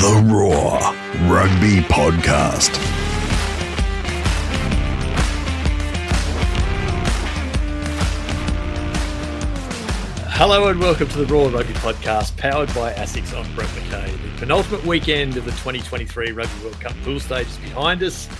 The Roar Rugby Podcast. Hello and welcome to the Roar Rugby Podcast, powered by ASICS. I'm Brett McKay. The penultimate weekend of the 2023 Rugby World Cup pool stage is behind us.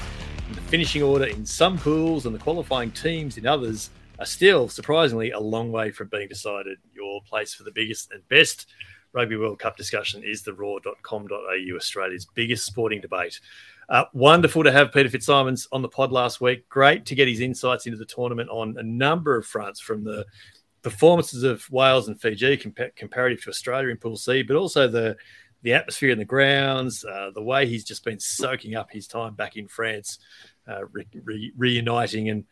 The finishing order in some pools and the qualifying teams in others are still, surprisingly, a long way from being decided. Your place for the biggest and best Rugby World Cup discussion is the roar.com.au, Australia's biggest sporting debate. Uh, wonderful to have Peter Fitzsimons on the pod last week. Great to get his insights into the tournament on a number of fronts from the performances of Wales and Fiji compa- comparative to Australia in Pool C, but also the the atmosphere in the grounds, uh, the way he's just been soaking up his time back in France, uh, re- re- reuniting and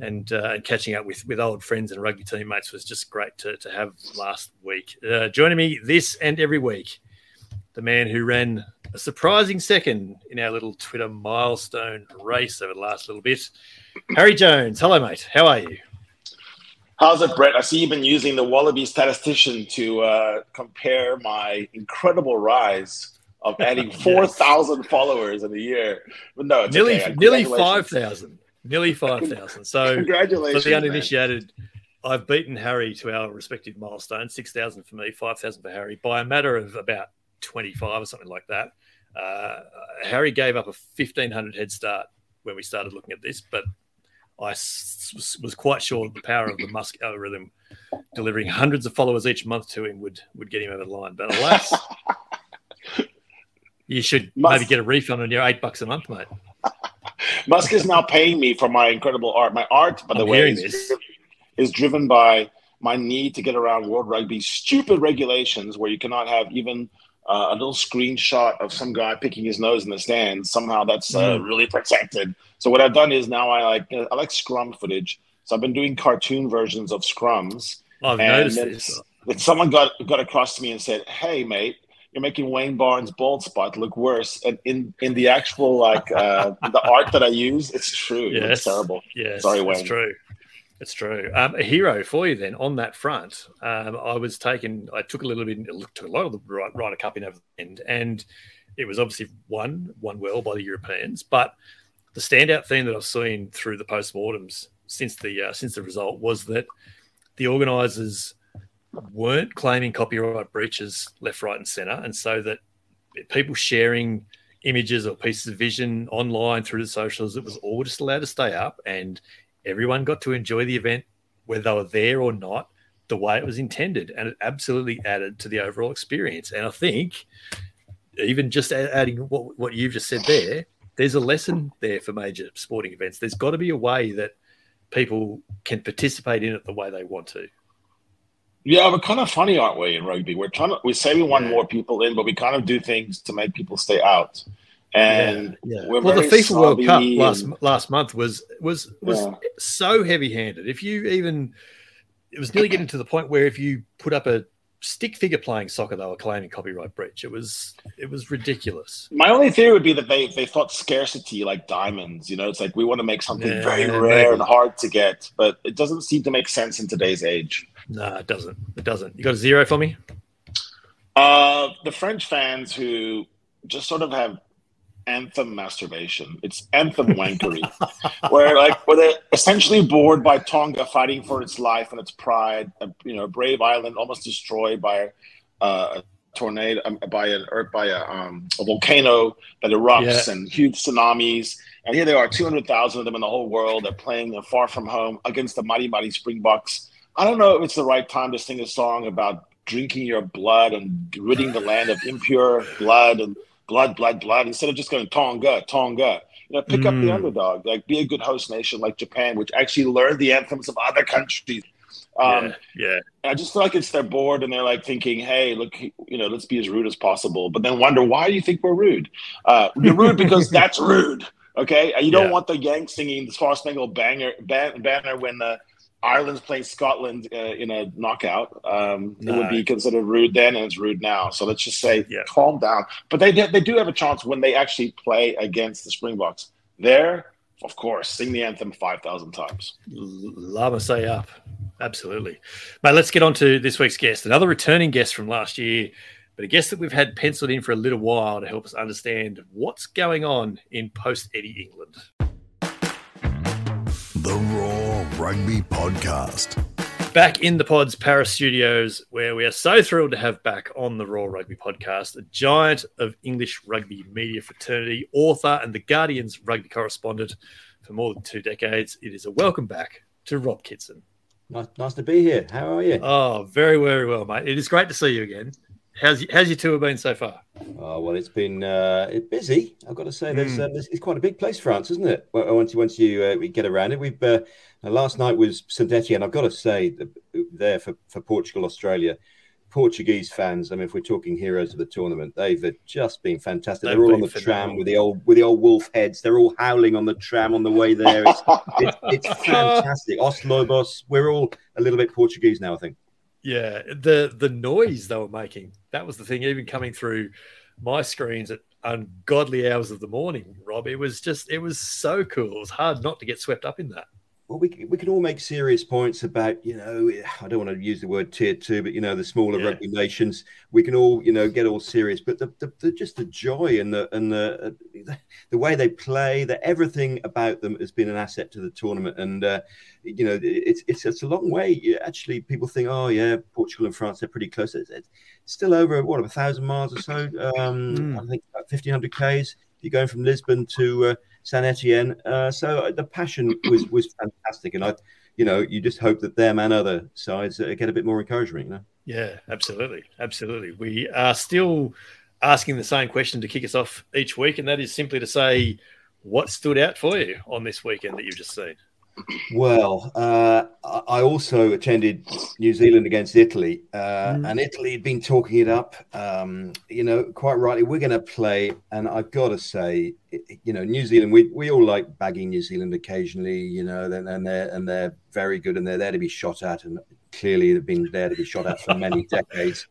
and uh, catching up with with old friends and rugby teammates was just great to, to have last week. Uh, joining me this and every week, the man who ran a surprising second in our little Twitter milestone race over the last little bit, Harry Jones. Hello, mate. How are you? How's it, Brett? I see you've been using the Wallaby statistician to uh, compare my incredible rise of adding yes. 4,000 followers in a year. But no, nearly, okay. nearly 5,000. Nearly five thousand. So for Congratulations. the man. uninitiated, I've beaten Harry to our respective milestones. Six thousand for me, five thousand for Harry, by a matter of about twenty-five or something like that. Uh, Harry gave up a fifteen hundred head start when we started looking at this, but I s- was, was quite sure that the power of the Musk algorithm delivering hundreds of followers each month to him would would get him over the line. But alas, you should Musk- maybe get a refund on your eight bucks a month, mate. Musk is now paying me for my incredible art. My art, by the I'm way, is, is driven by my need to get around World Rugby stupid regulations where you cannot have even uh, a little screenshot of some guy picking his nose in the stands. Somehow that's uh, Mm. really protected. So what I've done is now I like I like scrum footage. So I've been doing cartoon versions of scrums. I've And noticed this. Then someone got got across to me and said, "Hey, mate." You're making Wayne Barnes' bald spot look worse, and in in the actual like uh, the art that I use, it's true. Yes. terrible. Yes, Sorry, Wayne. it's true. It's true. Um, a hero for you then on that front. Um, I was taken. I took a little bit. It took a lot of the Ry- Ryder Cup in over the end, and it was obviously won won well by the Europeans. But the standout theme that I've seen through the post-mortems since the uh, since the result was that the organisers weren't claiming copyright breaches left, right, and centre, and so that people sharing images or pieces of vision online through the socials, it was all just allowed to stay up, and everyone got to enjoy the event whether they were there or not the way it was intended and it absolutely added to the overall experience. And i think even just adding what, what you've just said there there's a lesson there for major sporting events. There's got to be a way that people can participate in it the way they want to Yeah, we're kind of funny, aren't we, in rugby? We're trying to we say we want Yeah. more people in, but we kind of do things to make people stay out. And yeah. we're well the fifa world cup snobby last last month was was was Yeah. so heavy handed if you even it was nearly getting to the point where if you put up a stick figure playing soccer they were claiming copyright breach it was it was ridiculous my only theory would be that they they thought scarcity like diamonds. You know, it's like we want to make something Yeah, very maybe. rare and hard to get, but it doesn't seem to make sense in today's age. no it doesn't it doesn't you got a zero for me Uh, the French fans who just sort of have anthem masturbation. It's anthem wankery, where like where they're essentially bored by Tonga fighting for its life and its pride. A, you know, a brave island almost destroyed by uh, a tornado, um, by an or by a, um, a volcano that erupts Yeah. and huge tsunamis. And here they are, two hundred thousand of them in the whole world. They're playing they're far from home against the mighty mighty Springboks. I don't know if it's the right time to sing a song about drinking your blood and ridding the land of impure blood and blood, blood, blood, instead of just going Tonga, Tonga. You know, pick up the Mm. underdog. Like, be a good host nation like Japan, which actually learned the anthems of other countries. Um, yeah yeah I just feel like it's they're bored and they're like thinking, "Hey, look, you know, let's be as rude as possible." But then wonder why do you think we're rude? Uh, you're rude because that's rude. Okay, And you don't Yeah. want the Yanks singing the Star Spangled Banger ban- banner when the Ireland's playing Scotland uh, in a knockout. Um, It would be considered rude then, and it's rude now. So let's just say, Yeah. calm down. But they they do have a chance when they actually play against the Springboks. There, of course, sing the anthem five thousand times. La Marseillaise. Absolutely. Mate, let's get on to this week's guest. Another returning guest from last year, but a guest that we've had penciled in for a little while to help us understand what's going on in post Eddie England. The Roar Rugby Podcast. Back in the Pods Paris studios, where we are so thrilled to have back on the Roar Rugby Podcast a giant of English rugby media fraternity, author, and the Guardian's rugby correspondent for more than two decades. It is a welcome back to Rob Kitson. Nice, nice to be here. How are you? Oh, very, very well, mate. It is great to see you again. How's how's your tour been so far? Oh, well, it's been uh, busy. I've got to say, there's, Mm. um, there's it's quite a big place, France, isn't it? Well, Once you once you uh, get around it, we've uh, last night was St Etienne. I've got to say, there for, for Portugal, Australia, Portuguese fans. I mean, if we're talking heroes of the tournament, they've uh, just been fantastic. They've They're all on the tram with the old with the old wolf heads. They're all howling on the tram on the way there. It's it's, it's fantastic. Os Lobos. We're all a little bit Portuguese now, I think. Yeah, the the noise they were making. That was the thing, even coming through my screens at ungodly hours of the morning, Rob. It was just it was so cool. It was hard not to get swept up in that. Well, we, we can all make serious points about, you know, I don't want to use the word tier two, but, you know, the smaller Yeah. rugby nations, we can all, you know, get all serious. But the, the, the just the joy and the and the uh, the way they play, that everything about them has been an asset to the tournament. And, uh, you know, it's, it's it's a long way. Actually, people think, oh, yeah, Portugal and France, they're pretty close. It's, it's still over, what, a thousand miles or so? Um, Mm. I think about 1,500 Ks. You're going from Lisbon to uh, San Etienne. Uh, so uh, the passion was was fantastic, and I, you know, you just hope that them and other sides uh, get a bit more encouragement. You know, Yeah, absolutely, absolutely. We are still asking the same question to kick us off each week, and that is simply to say, what stood out for you on this weekend that you've just seen? Well, uh, I also attended New Zealand against Italy, uh, Mm. and Italy had been talking it up. Um, you know, quite rightly, we're going to play, and I've got to say, you know, New Zealand, we, we all like bagging New Zealand occasionally, you know, and, and they're and they're very good, and they're there to be shot at, and clearly they've been there to be shot at for many decades.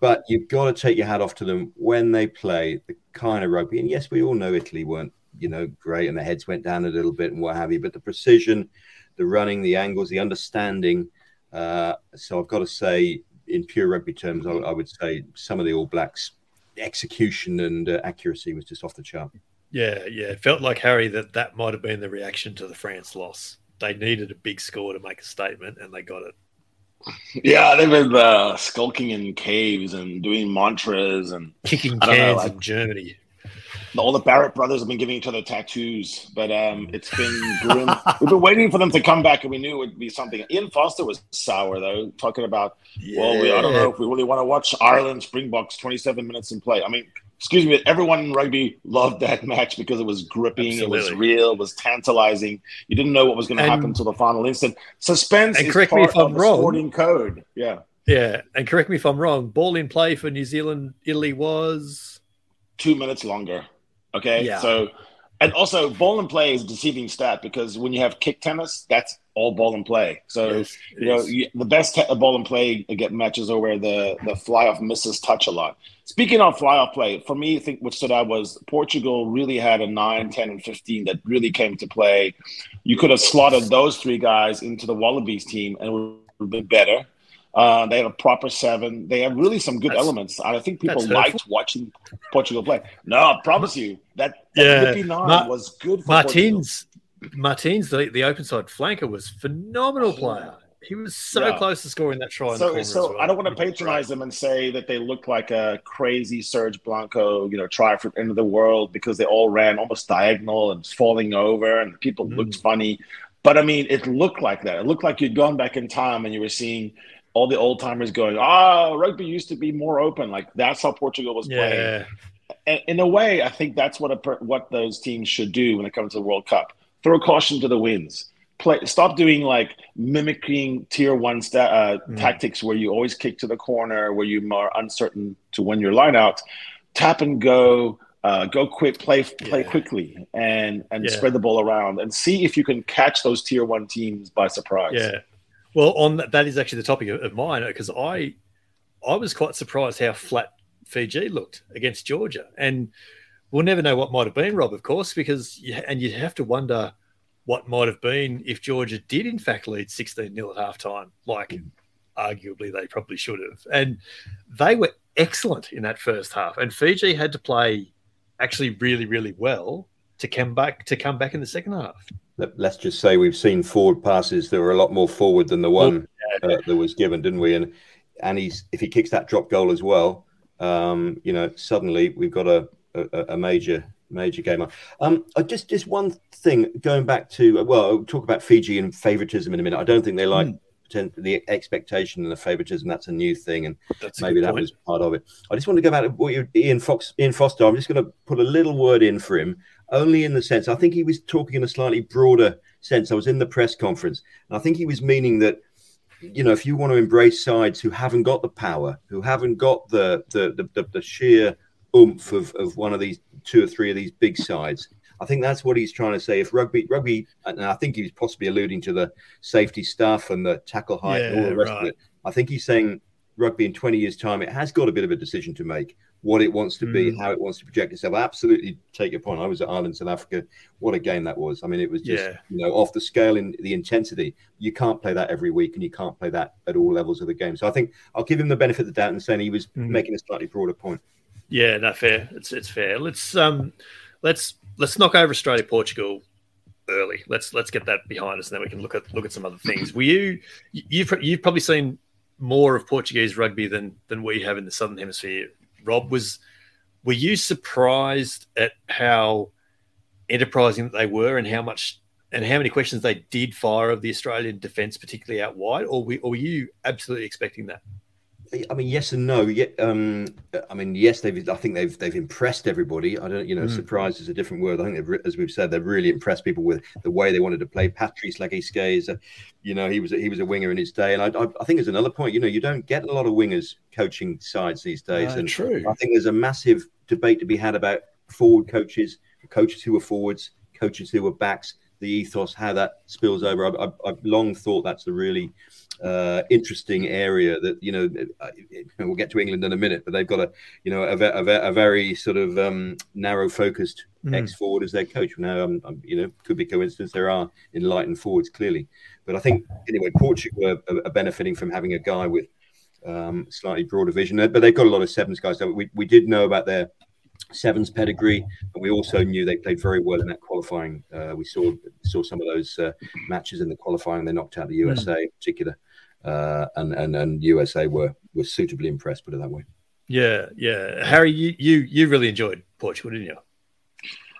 but you've got to take your hat off to them when they play the kind of rugby. And yes, we all know Italy weren't, you know, great and the heads went down a little bit and what have you, but the precision, the running, the angles, the understanding. Uh, so I've got to say, in pure rugby terms, I, I would say some of the All Blacks' execution and uh, accuracy was just off the chart. Yeah, yeah. It felt like Harry that that might have been the reaction to the France loss. They needed a big score to make a statement, and they got it. Yeah, they've been uh, skulking in caves and doing mantras, and Kicking I don't know, cans like- in Germany. All the Barrett brothers have been giving each other tattoos. But um, it's been grim. We've been waiting for them to come back, and we knew it would be something. Ian Foster was sour though, talking about Well, we, I don't know if we really want to watch Ireland Springboks 27 minutes in play. I mean, excuse me, everyone in rugby loved that match because it was gripping, it was real, it was tantalizing. You didn't know what was going to happen until the final instant. Suspense And is correct me if I'm of wrong. sporting code. Yeah, Yeah, and correct me if I'm wrong. Ball in play for New Zealand, Italy was two minutes longer. Okay, Yeah. so and also ball and play is a deceiving stat because when you have kick tennis, that's all ball and play. So. Yes, You know, you, the best te- ball and play get matches are where the the fly off misses touch a lot. Speaking of fly off play, for me, I think what stood out was Portugal really had a 9, 10, and 15 that really came to play. You could have slotted those three guys into the Wallabies team and it would have been better. Uh, they have a proper seven. They have really some good That's- elements. I think people liked hurtful. watching Portugal play. No, I promise you that, that Yeah. Lippy nine Ma- was good for Portugal. Martins. Martins, the, the open side flanker, was phenomenal player. He was so Yeah. close to scoring that try. in So, corner so as well. I don't want to patronize them and say that they look like a crazy Serge Blanco, you know, try for end of the world because they all ran almost diagonal and falling over and people Mm. looked funny. But I mean, it looked like that. It looked like you'd gone back in time and you were seeing all the old timers going, ah, rugby used to be more open. Like that's how Portugal was playing. And in a way, I think that's what a, what those teams should do when it comes to the World Cup. Throw caution to the winds. Play. Stop doing like mimicking tier one sta- uh, Mm. tactics where you always kick to the corner, where you're uncertain to win your line out. Tap and go. Uh, go quick, play play Yeah. quickly, and and Yeah. spread the ball around, and see if you can catch those tier one teams by surprise. yeah. Well, on that, that is actually the topic of, of mine because I, I was quite surprised how flat Fiji looked against Georgia, and we'll never know what might have been, Rob, of course, because you, and you'd have to wonder what might have been if Georgia did in fact lead sixteen 0 at halftime. Like, mm. arguably they probably should have. And they were excellent in that first half. And Fiji had to play actually really, really well to come back to come back in the second half. Let's just say we've seen forward passes that were a lot more forward than the one uh, that was given, didn't we? And and he's if he kicks that drop goal as well, um, you know, suddenly we've got a a, a major major gamer. Um, just just one thing going back to well, I'll talk about Fiji and favoritism in a minute. I don't think they like mm the expectation and the favoritism that's a new thing and that's maybe that point. was part of it i just want to go back to what you ian fox ian foster i'm just going to put a little word in for him only in the sense i think he was talking in a slightly broader sense i was in the press conference and i think he was meaning that you know if you want to embrace sides who haven't got the power who haven't got the the the, the, the sheer oomph of, of one of these two or three of these big sides I think that's what he's trying to say. If rugby, rugby, and I think he's possibly alluding to the safety stuff and the tackle height yeah, and all the rest right. of it. I think he's saying rugby in 20 years' time, it has got a bit of a decision to make what it wants to mm. be, how it wants to project itself. I absolutely take your point. I was at Ireland, South Africa. What a game that was. I mean, it was just, yeah. you know, off the scale in the intensity. You can't play that every week and you can't play that at all levels of the game. So I think I'll give him the benefit of the doubt and saying he was mm. making a slightly broader point. Yeah, no, fair. It's it's fair. Let's um let's let's knock over Australia Portugal early. Let's let's get that behind us, and then we can look at look at some other things. Were you you've you've probably seen more of Portuguese rugby than than we have in the Southern Hemisphere. Rob was were you surprised at how enterprising they were and how much and how many questions they did fire of the Australian defence, particularly out wide, or, we, or were you absolutely expecting that? I mean, yes and no. Yeah, um, I mean, yes, they've. I think they've they've impressed everybody. I don't, you know, mm. surprise is a different word. I think, as we've said, they've really impressed people with the way they wanted to play. Patrice Lagisquet is, a, you know, he was a, he was a winger in his day, and I, I, I, think there's another point. You know, you don't get a lot of wingers coaching sides these days, uh, and true. I think there's a massive debate to be had about forward coaches, coaches who are forwards, coaches who are backs, the ethos, how that spills over. I've, I've long thought that's a really uh, interesting area that you know uh, we'll get to England in a minute, but they've got a you know a, a, a very sort of um, narrow focused mm. ex forward as their coach. Now, um, um, you know, could be coincidence. There are enlightened forwards clearly, but I think anyway, Portugal are, are benefiting from having a guy with um, slightly broader vision, but they've got a lot of sevens guys. So we we did know about their sevens pedigree, and we also knew they played very well in that qualifying. Uh, we saw saw some of those uh, matches in the qualifying. They knocked out the USA mm. in particular uh, and and and USA were were suitably impressed. Put it that way. Yeah, yeah. Harry, you you you really enjoyed Portugal, didn't you?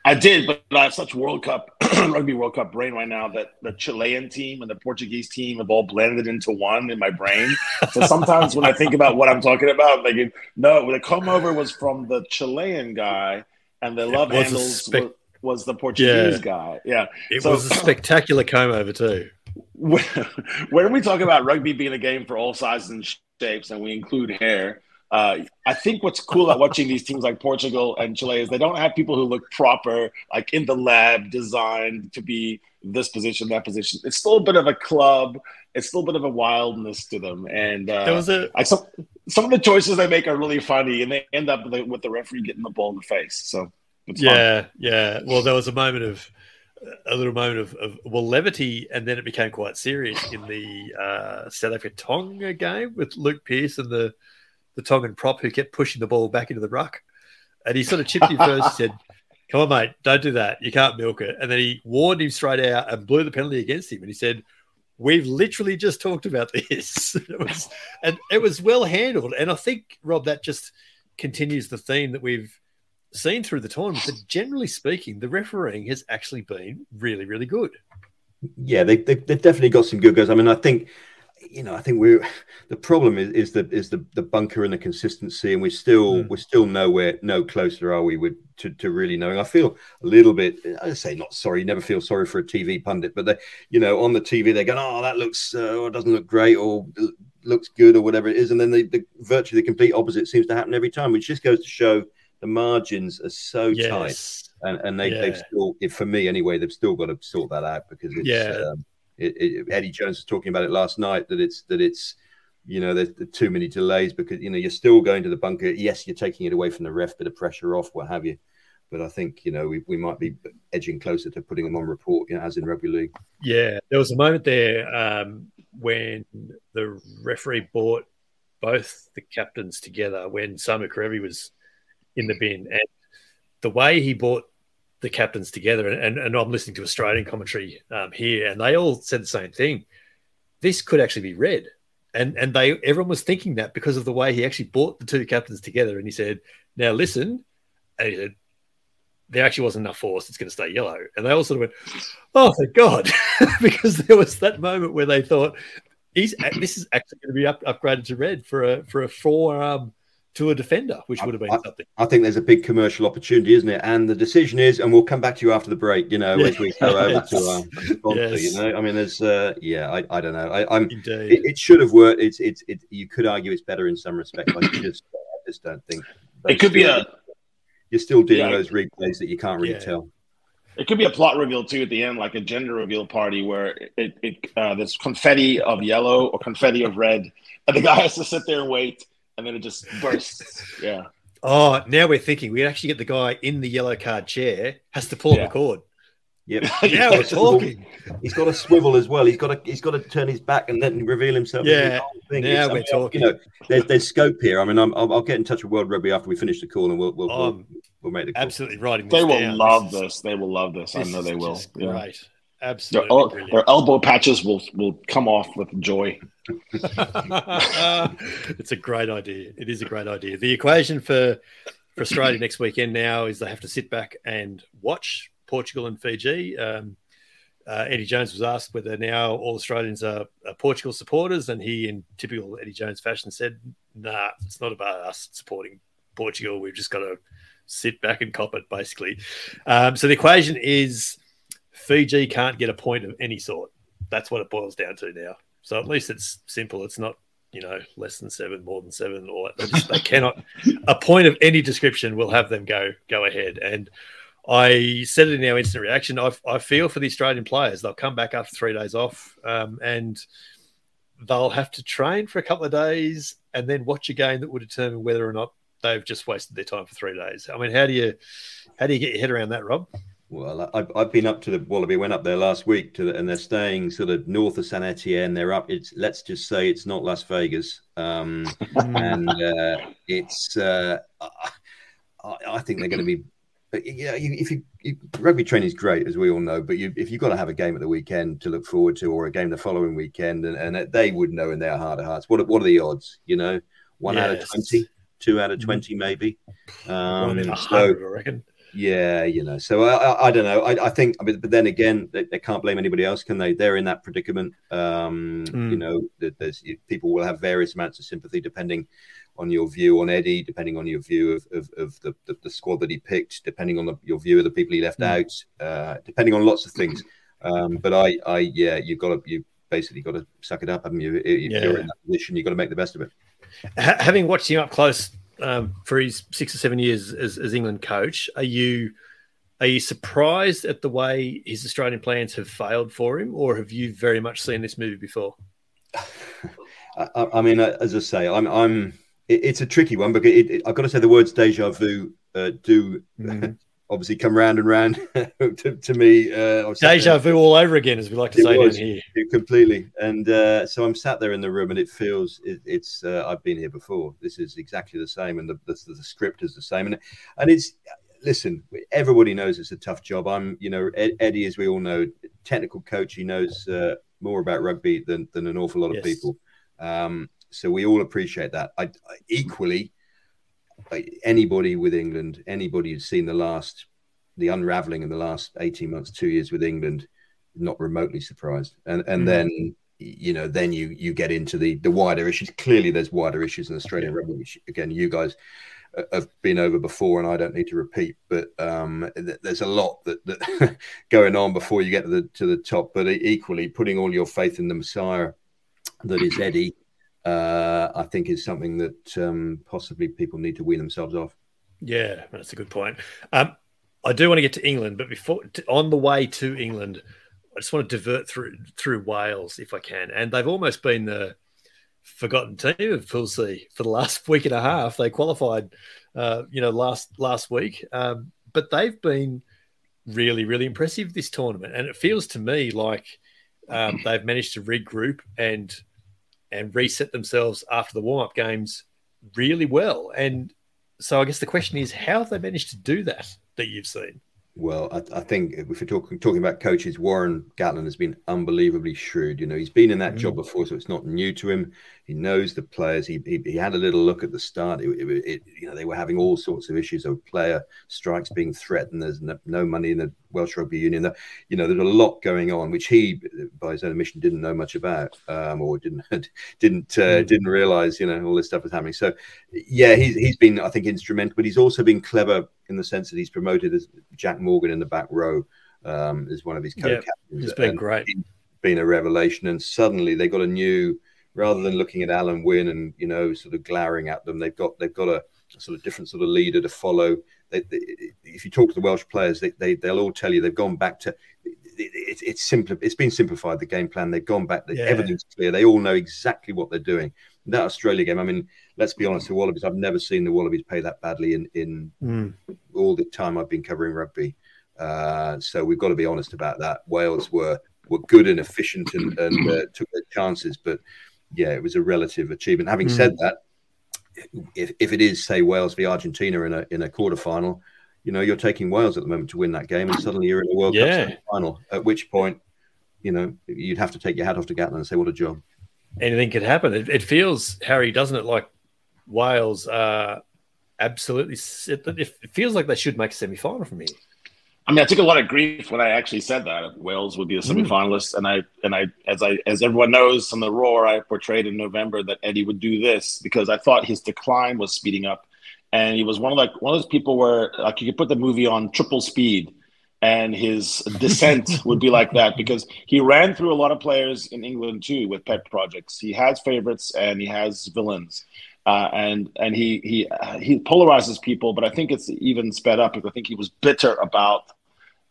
I did, but I have such World Cup rugby World Cup brain right now that the Chilean team and the Portuguese team have all blended into one in my brain. So sometimes when I think about what I'm talking about, I'm thinking, no, the come over was from the Chilean guy, and the love handles spe- was the Portuguese yeah. guy. Yeah, it so, was a spectacular comb over too when we talk about rugby being a game for all sizes and shapes, and we include hair, uh, I think what's cool about watching these teams like Portugal and Chile is they don't have people who look proper, like in the lab, designed to be this position, that position. It's still a bit of a club. It's still a bit of a wildness to them, and uh, there was a some some of the choices they make are really funny, and they end up with the, with the referee getting the ball in the face. So yeah, fun. yeah. Well, there was a moment of a little moment of, of, well levity, and then it became quite serious in the uh, South Africa Tonga game with Luke Pearce and the the Tongan prop who kept pushing the ball back into the ruck, and he sort of chipped him first. Said, "Come on, mate, don't do that. You can't milk it." And then he warned him straight out and blew the penalty against him. And he said, "We've literally just talked about this." it was, and it was well handled. And I think Rob, that just continues the theme that we've seen through the tournament that generally speaking, the refereeing has actually been really, really good. Yeah, they, they, have definitely got some good guys. I mean, I think, you know, I think we're the problem is, is the is the, the bunker and the consistency, and we're still mm. we're still nowhere no closer are we with to, to really knowing. I feel a little bit. I say not sorry. never feel sorry for a TV pundit, but they, you know, on the TV they're going, oh, that looks uh, or doesn't look great or looks good or whatever it is, and then the, the virtually the complete opposite seems to happen every time, which just goes to show the margins are so yes. tight, and, and they, yeah. they've still, for me anyway, they've still got to sort that out because it's, yeah. Um, it, it, Eddie Jones was talking about it last night that it's that it's you know there's too many delays because you know you're still going to the bunker. Yes, you're taking it away from the ref, bit of pressure off, what have you. But I think you know we, we might be edging closer to putting them on report, you know, as in rugby league. Yeah, there was a moment there um, when the referee brought both the captains together when Samu Kerevi was in the bin. And the way he brought the captains together, and, and I'm listening to Australian commentary um, here, and they all said the same thing. This could actually be red. And and they everyone was thinking that because of the way he actually brought the two captains together. And he said, Now listen, and he said, there actually wasn't enough force. It's going to stay yellow. And they all sort of went, oh, thank God. because there was that moment where they thought, he's this is actually going to be up, upgraded to red for a for a four um, to a defender, which would have been I, something. I think there's a big commercial opportunity, isn't it? And the decision is, and we'll come back to you after the break. You know, yeah. as we go over to our sponsor. Yes. You know, I mean, there's, uh, yeah, I, I don't know. I, am it, it, should have worked. It's, it's, it. You could argue it's better in some respects. I just, I just don't think it could be a you're still doing yeah. those replays that you can't really yeah. tell. It could be a plot reveal too at the end, like a gender reveal party where it, it uh, there's confetti of yellow or confetti of red, and the guy has to sit there and wait, and then it just bursts. Yeah. Oh, now we're thinking we actually get the guy in the yellow card chair has to pull yeah. the cord. Yep. now we're talking. He's got a swivel as well. He's got to he's got to turn his back and then reveal himself. Yeah. Now we're talking. You know, there's, there's scope here. I mean, i will get in touch with World Rugby after we finish the call, and we'll we'll, we'll, um, we'll make the call. absolutely right. They will down. love this. They will love this. this I know they will. Yeah. Right. Absolutely. Their, their, elbow patches will will come off with joy. it's a great idea. It is a great idea. The equation for for Australia next weekend now is they have to sit back and watch Portugal and Fiji. Um, uh, Eddie Jones was asked whether now all Australians are, are, Portugal supporters, and he, in typical Eddie Jones fashion, said, "Nah, it's not about us supporting Portugal. We've just got to sit back and cop it, basically." Um, so the equation is Fiji can't get a point of any sort. That's what it boils down to now. So at least it's simple. It's not you know less than seven, more than seven, or they, just, they cannot. A point of any description will have them go go ahead and. I said it in our instant reaction. I, I feel for the Australian players. They'll come back after three days off, um, and they'll have to train for a couple of days and then watch a game that will determine whether or not they've just wasted their time for three days. I mean, how do you how do you get your head around that, Rob? Well, I've, I've been up to the Wallaby. Went up there last week to the, and they're staying sort of north of San Etienne. They're up. It's let's just say it's not Las Vegas, um, and uh, it's. Uh, I, I think they're going to be but yeah, if you, you, rugby training is great, as we all know, but you, if you've got to have a game at the weekend to look forward to, or a game the following weekend, and, and they would know in their heart of hearts what what are the odds? You know, one yes. out of twenty, two out of twenty, maybe. Um, one in a hundred, I reckon. Yeah, you know. So I, I, I don't know. I, I, think, mean, but then again, they, they, can't blame anybody else, can they? They're in that predicament. Um, mm. You know, there's people will have various amounts of sympathy depending on your view on Eddie, depending on your view of, of, of the, the, the, squad that he picked, depending on the, your view of the people he left mm. out, uh, depending on lots of things. Um, but I, I, yeah, you've got to, you basically got to suck it up, haven't you? If yeah. you're in that position, you've got to make the best of it. Having watched him up close um, for his six or seven years as, as England coach, are you are you surprised at the way his Australian plans have failed for him, or have you very much seen this movie before? I, I mean, as I say, I'm I'm it, it's a tricky one because it, it, I've got to say the words deja vu uh, do mm. Obviously come round and round to, to, me. Uh, deja vu all over again, as we like to say was, here. completely. And uh, so I'm sat there in the room, and it feels it's. Uh, I've been here before. This is exactly the same, and the, the, the script is the same, and and it's. Listen, everybody knows it's a tough job. I'm, you know, Ed, Eddie, as we all know, technical coach. He knows uh, more about rugby than, than an awful lot of yes. people. Um, so we all appreciate that. I, I equally, anybody with England, anybody who's seen the last, the unraveling in the last eighteen months, two years with England, not remotely surprised. And and mm-hmm. then you know then you you get into the the wider issues. Clearly, there's wider issues in Australian rugby. Which again, you guys have been over before, and I don't need to repeat. But um, there's a lot that, that going on before you get to the to the top. But equally, putting all your faith in the Messiah that is Eddie uh, I think is something that um, possibly people need to wean themselves off. Yeah, that's a good point. Um, I do want to get to England, but before on the way to England, I just want to divert through through Wales if I can. And they've almost been the forgotten team of Pool C for the last week and a half. They qualified, uh, you know, last last week, um, but they've been really really impressive this tournament, and it feels to me like um, they've managed to regroup and and reset themselves after the warm up games really well. And so I guess the question is, how have they managed to do that that you've seen? Well, I, I, think if we're talking talking about coaches, Warren Gatland has been unbelievably shrewd. You know, he's been in that mm. job before, so it's not new to him. He knows the players. He, he, he had a little look at the start. It, it, it, you know, they were having all sorts of issues of player strikes being threatened. There's no, no, money in the Welsh Rugby Union. The, you know, there's a lot going on, which he, by his own admission, didn't know much about, um, or didn't didn't uh, mm. didn't realize. You know, all this stuff was happening. So, yeah, he's he's been, I think, instrumental, but he's also been clever in the sense that he's promoted as Jac Morgan in the back row um, as one of his co-captains. Yeah, it's been great. Been a revelation, and suddenly they got a new. Rather than looking at Alun Wyn and you know sort of glaring at them, they've got they've got a, a sort of different sort of leader to follow. They, they, if you talk to the Welsh players, they, they they'll all tell you they've gone back to it, it's simple. It's been simplified. The game plan. They've gone back. The yeah. everything's clear. They all know exactly what they're doing. That Australia game. I mean, let's be honest. The Wallabies. I've never seen the Wallabies play that badly in in mm. all the time I've been covering rugby. Uh, so we've got to be honest about that. Wales were were good and efficient and, and uh, took their chances, but yeah, it was a relative achievement. Having mm. said that, if, if it is say Wales v Argentina in a in a quarter final, you know, you're taking Wales at the moment to win that game, and suddenly you're in a World yeah. Cup final. At which point, you know, you'd have to take your hat off to Gatland and say, "What a job!" Anything could happen. It, it feels, Harry, doesn't it? Like Wales are absolutely. It, feels like they should make a semi-final from here. I mean, I took a lot of grief when I actually said that Wales would be a hmm. semifinalist, mm. and I and I as I as everyone knows from the Roar, I portrayed in November that Eddie would do this because I thought his decline was speeding up and he was one of like one of those people where like you could put the movie on triple speed and his descent would be like that because he ran through a lot of players in England too with pet projects. He has favorites and he has villains, uh, and and he he he polarizes people. But I think it's even sped up because I think he was bitter about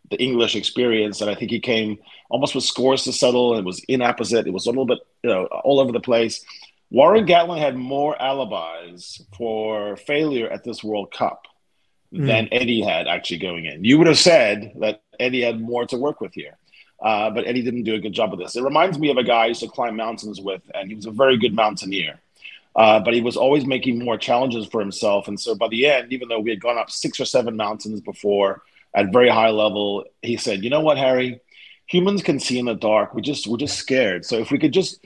the English experience, and I think he came almost with scores to settle and it was inapposite. It was a little bit you know all over the place. Warren Gatland had more alibis for failure at this World Cup mm. than Eddie had actually going in. You would have said that Eddie had more to work with here. Uh, but Eddie didn't do a good job of this. It reminds me of a guy I used to climb mountains with, and he was a very good mountaineer. Uh, but he was always making more challenges for himself. And so by the end, even though we had gone up six or seven mountains before at very high level, he said, "You know what, Harry? Humans can see in the dark. We just we're just scared. So if we could just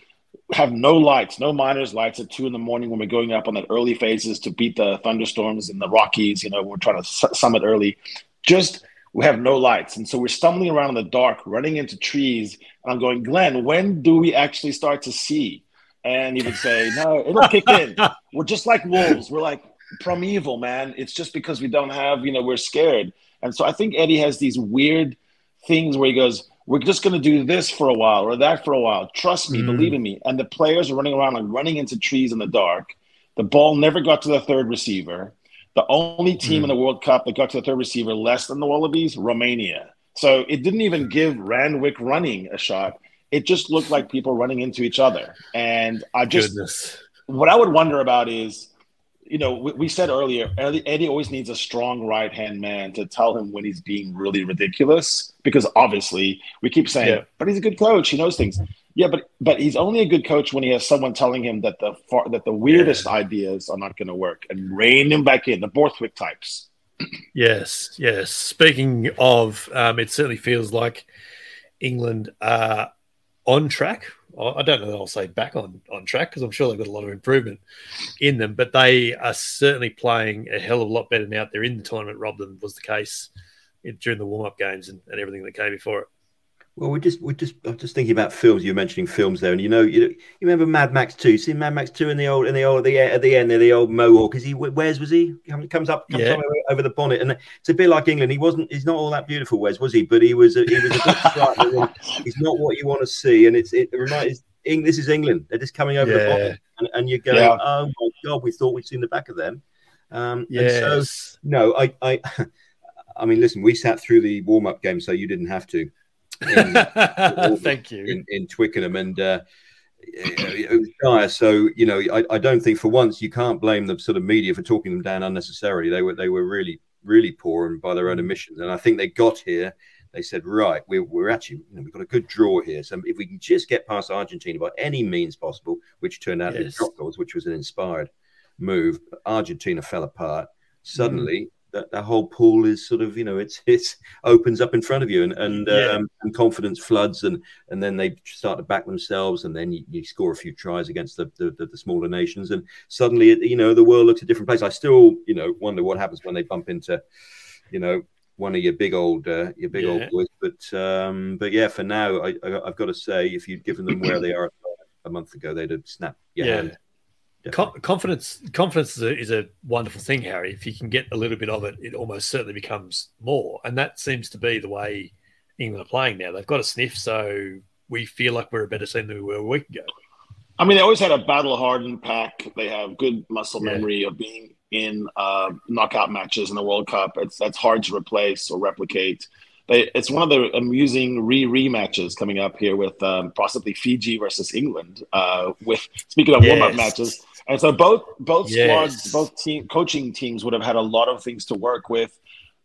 have no lights, no miners lights at two in the morning when we're going up on the early phases to beat the thunderstorms in the Rockies. You know, we're trying to summit early. Just we have no lights, and so we're stumbling around in the dark, running into trees. And I'm going, Glenn, when do we actually start to see? And he would say, No, it'll kick in. We're just like wolves. We're like primeval, man. It's just because we don't have, you know, we're scared. And so I think Eddie has these weird things where he goes, we're just going to do this for a while or that for a while. Trust me, mm. believe in me. And the players are running around like running into trees in the dark. The ball never got to the third receiver. The only team mm. in the World Cup that got to the third receiver less than the Wallabies, Romania. So it didn't even give Randwick running a shot. It just looked like people running into each other. And I just, Goodness. what I would wonder about is you know, we, we, said earlier, Eddie, Eddie always needs a strong right hand man to tell him when he's being really ridiculous. Because obviously, we keep saying, yeah. but he's a good coach. He knows things. Yeah, but but he's only a good coach when he has someone telling him that the far, that the weirdest yeah. ideas are not going to work and rein him back in. The Borthwick types. yes, yes. Speaking of, um, it certainly feels like England are on track I don't know that I'll say back on, on track because I'm sure they've got a lot of improvement in them, but they are certainly playing a hell of a lot better now they're in the tournament, Rob, than was the case during the warm up games and, and everything that came before it. Well, we're just we're just I'm just thinking about films. You're mentioning films there, and you know you, you remember Mad Max Two. See Mad Max Two in the old in the old the at the end there the old Mohawk. Is he where's was he? Comes up comes yeah. up over the bonnet, and it's a bit like England. He wasn't. He's not all that beautiful, Wez, was he? But he was. A, he was a striker. he's not what you want to see, and it's it reminds. This is England. They're just coming over yeah. the bonnet, and, and you're going, yeah. oh my god, we thought we'd seen the back of them. Um, yes. So, no, I, I, I mean, listen, we sat through the warm up game, so you didn't have to. In, Thank you. In, in Twickenham, and uh, it was dire. So you know, I, I don't think for once you can't blame the sort of media for talking them down unnecessarily. They were they were really really poor and by their own admissions, and I think they got here. they said, right, we're, we're actually, you know, we've got a good draw here. So if we can just get past Argentina by any means possible, which turned out yes. to be drop goals, which was an inspired move, Argentina fell apart. Suddenly, mm that, that whole pool is sort of you know it's it's opens up in front of you and and, yeah. um, and confidence floods and and then they start to back themselves and then you, you score a few tries against the, the, the smaller nations and suddenly you know the world looks a different place. I still you know wonder what happens when they bump into you know one of your big old uh, your big yeah. old boys. But um, but yeah, for now I, I have got to say if you'd given them where they are a month ago, they'd have snapped your yeah. hand confidence confidence is a, is a, wonderful thing harry. If you can get a little bit of it it almost certainly becomes more. And that seems to be the way england are playing now. They've got a sniff so we feel like we're a better team than we were a week ago. I mean they always had a battle hardened pack. They have good muscle yeah. memory of being in uh, knockout matches in the world cup. It's that's hard to replace or replicate. They, it's one of the amusing re rematches coming up here with um, possibly Fiji versus England. Uh, with speaking of yes. warm up matches, and so both both yes. squads, both team coaching teams would have had a lot of things to work with.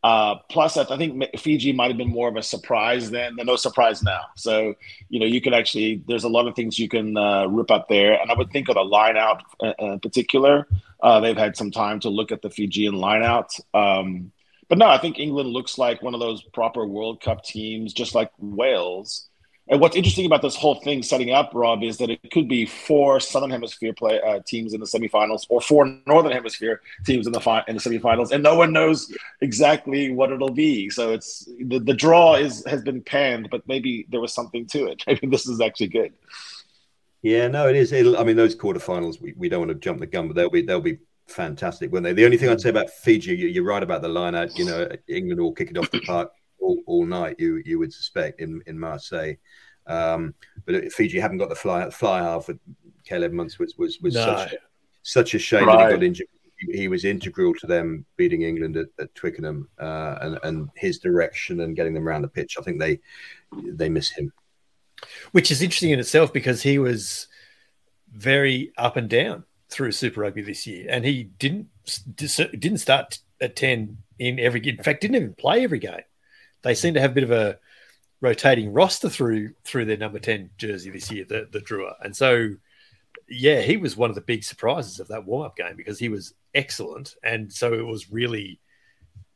Uh, plus, I think Fiji might have been more of a surprise then. No surprise now. So, you know, you can actually, there's a lot of things you can uh, rip up there. And I would think of the line out uh, in particular. Uh, they've had some time to look at the Fijian line out. Um, but no, I think England looks like one of those proper World Cup teams, just like Wales. And what's interesting about this whole thing setting up, Rob, is that it could be four Southern Hemisphere play uh, teams in the semifinals, or four Northern Hemisphere teams in the fi- in the semifinals, and no one knows exactly what it'll be. So it's the, the draw is has been panned, but maybe there was something to it. Maybe this is actually good. Yeah, no, it is. I mean, those quarterfinals, we, we don't want to jump the gun, but they'll be they'll be fantastic, weren't they? The only thing I'd say about Fiji, you're right about the line. You know, England will kick it off the park all, all night. You you would suspect in in Marseille, um, but Fiji haven't got the fly fly half with Caleb Muntz was was was no. such such a shame right. that he got injured. He was integral to them beating England at, at Twickenham, uh, and and his direction and getting them around the pitch. I think they they miss him, which is interesting in itself because he was very up and down through Super Rugby this year, and he didn't didn't start at ten in every. In fact, didn't even play every game. They seem to have a bit of a rotating roster through through their number ten jersey this year, the the Drua, and so yeah, he was one of the big surprises of that warm up game because he was excellent, and so it was really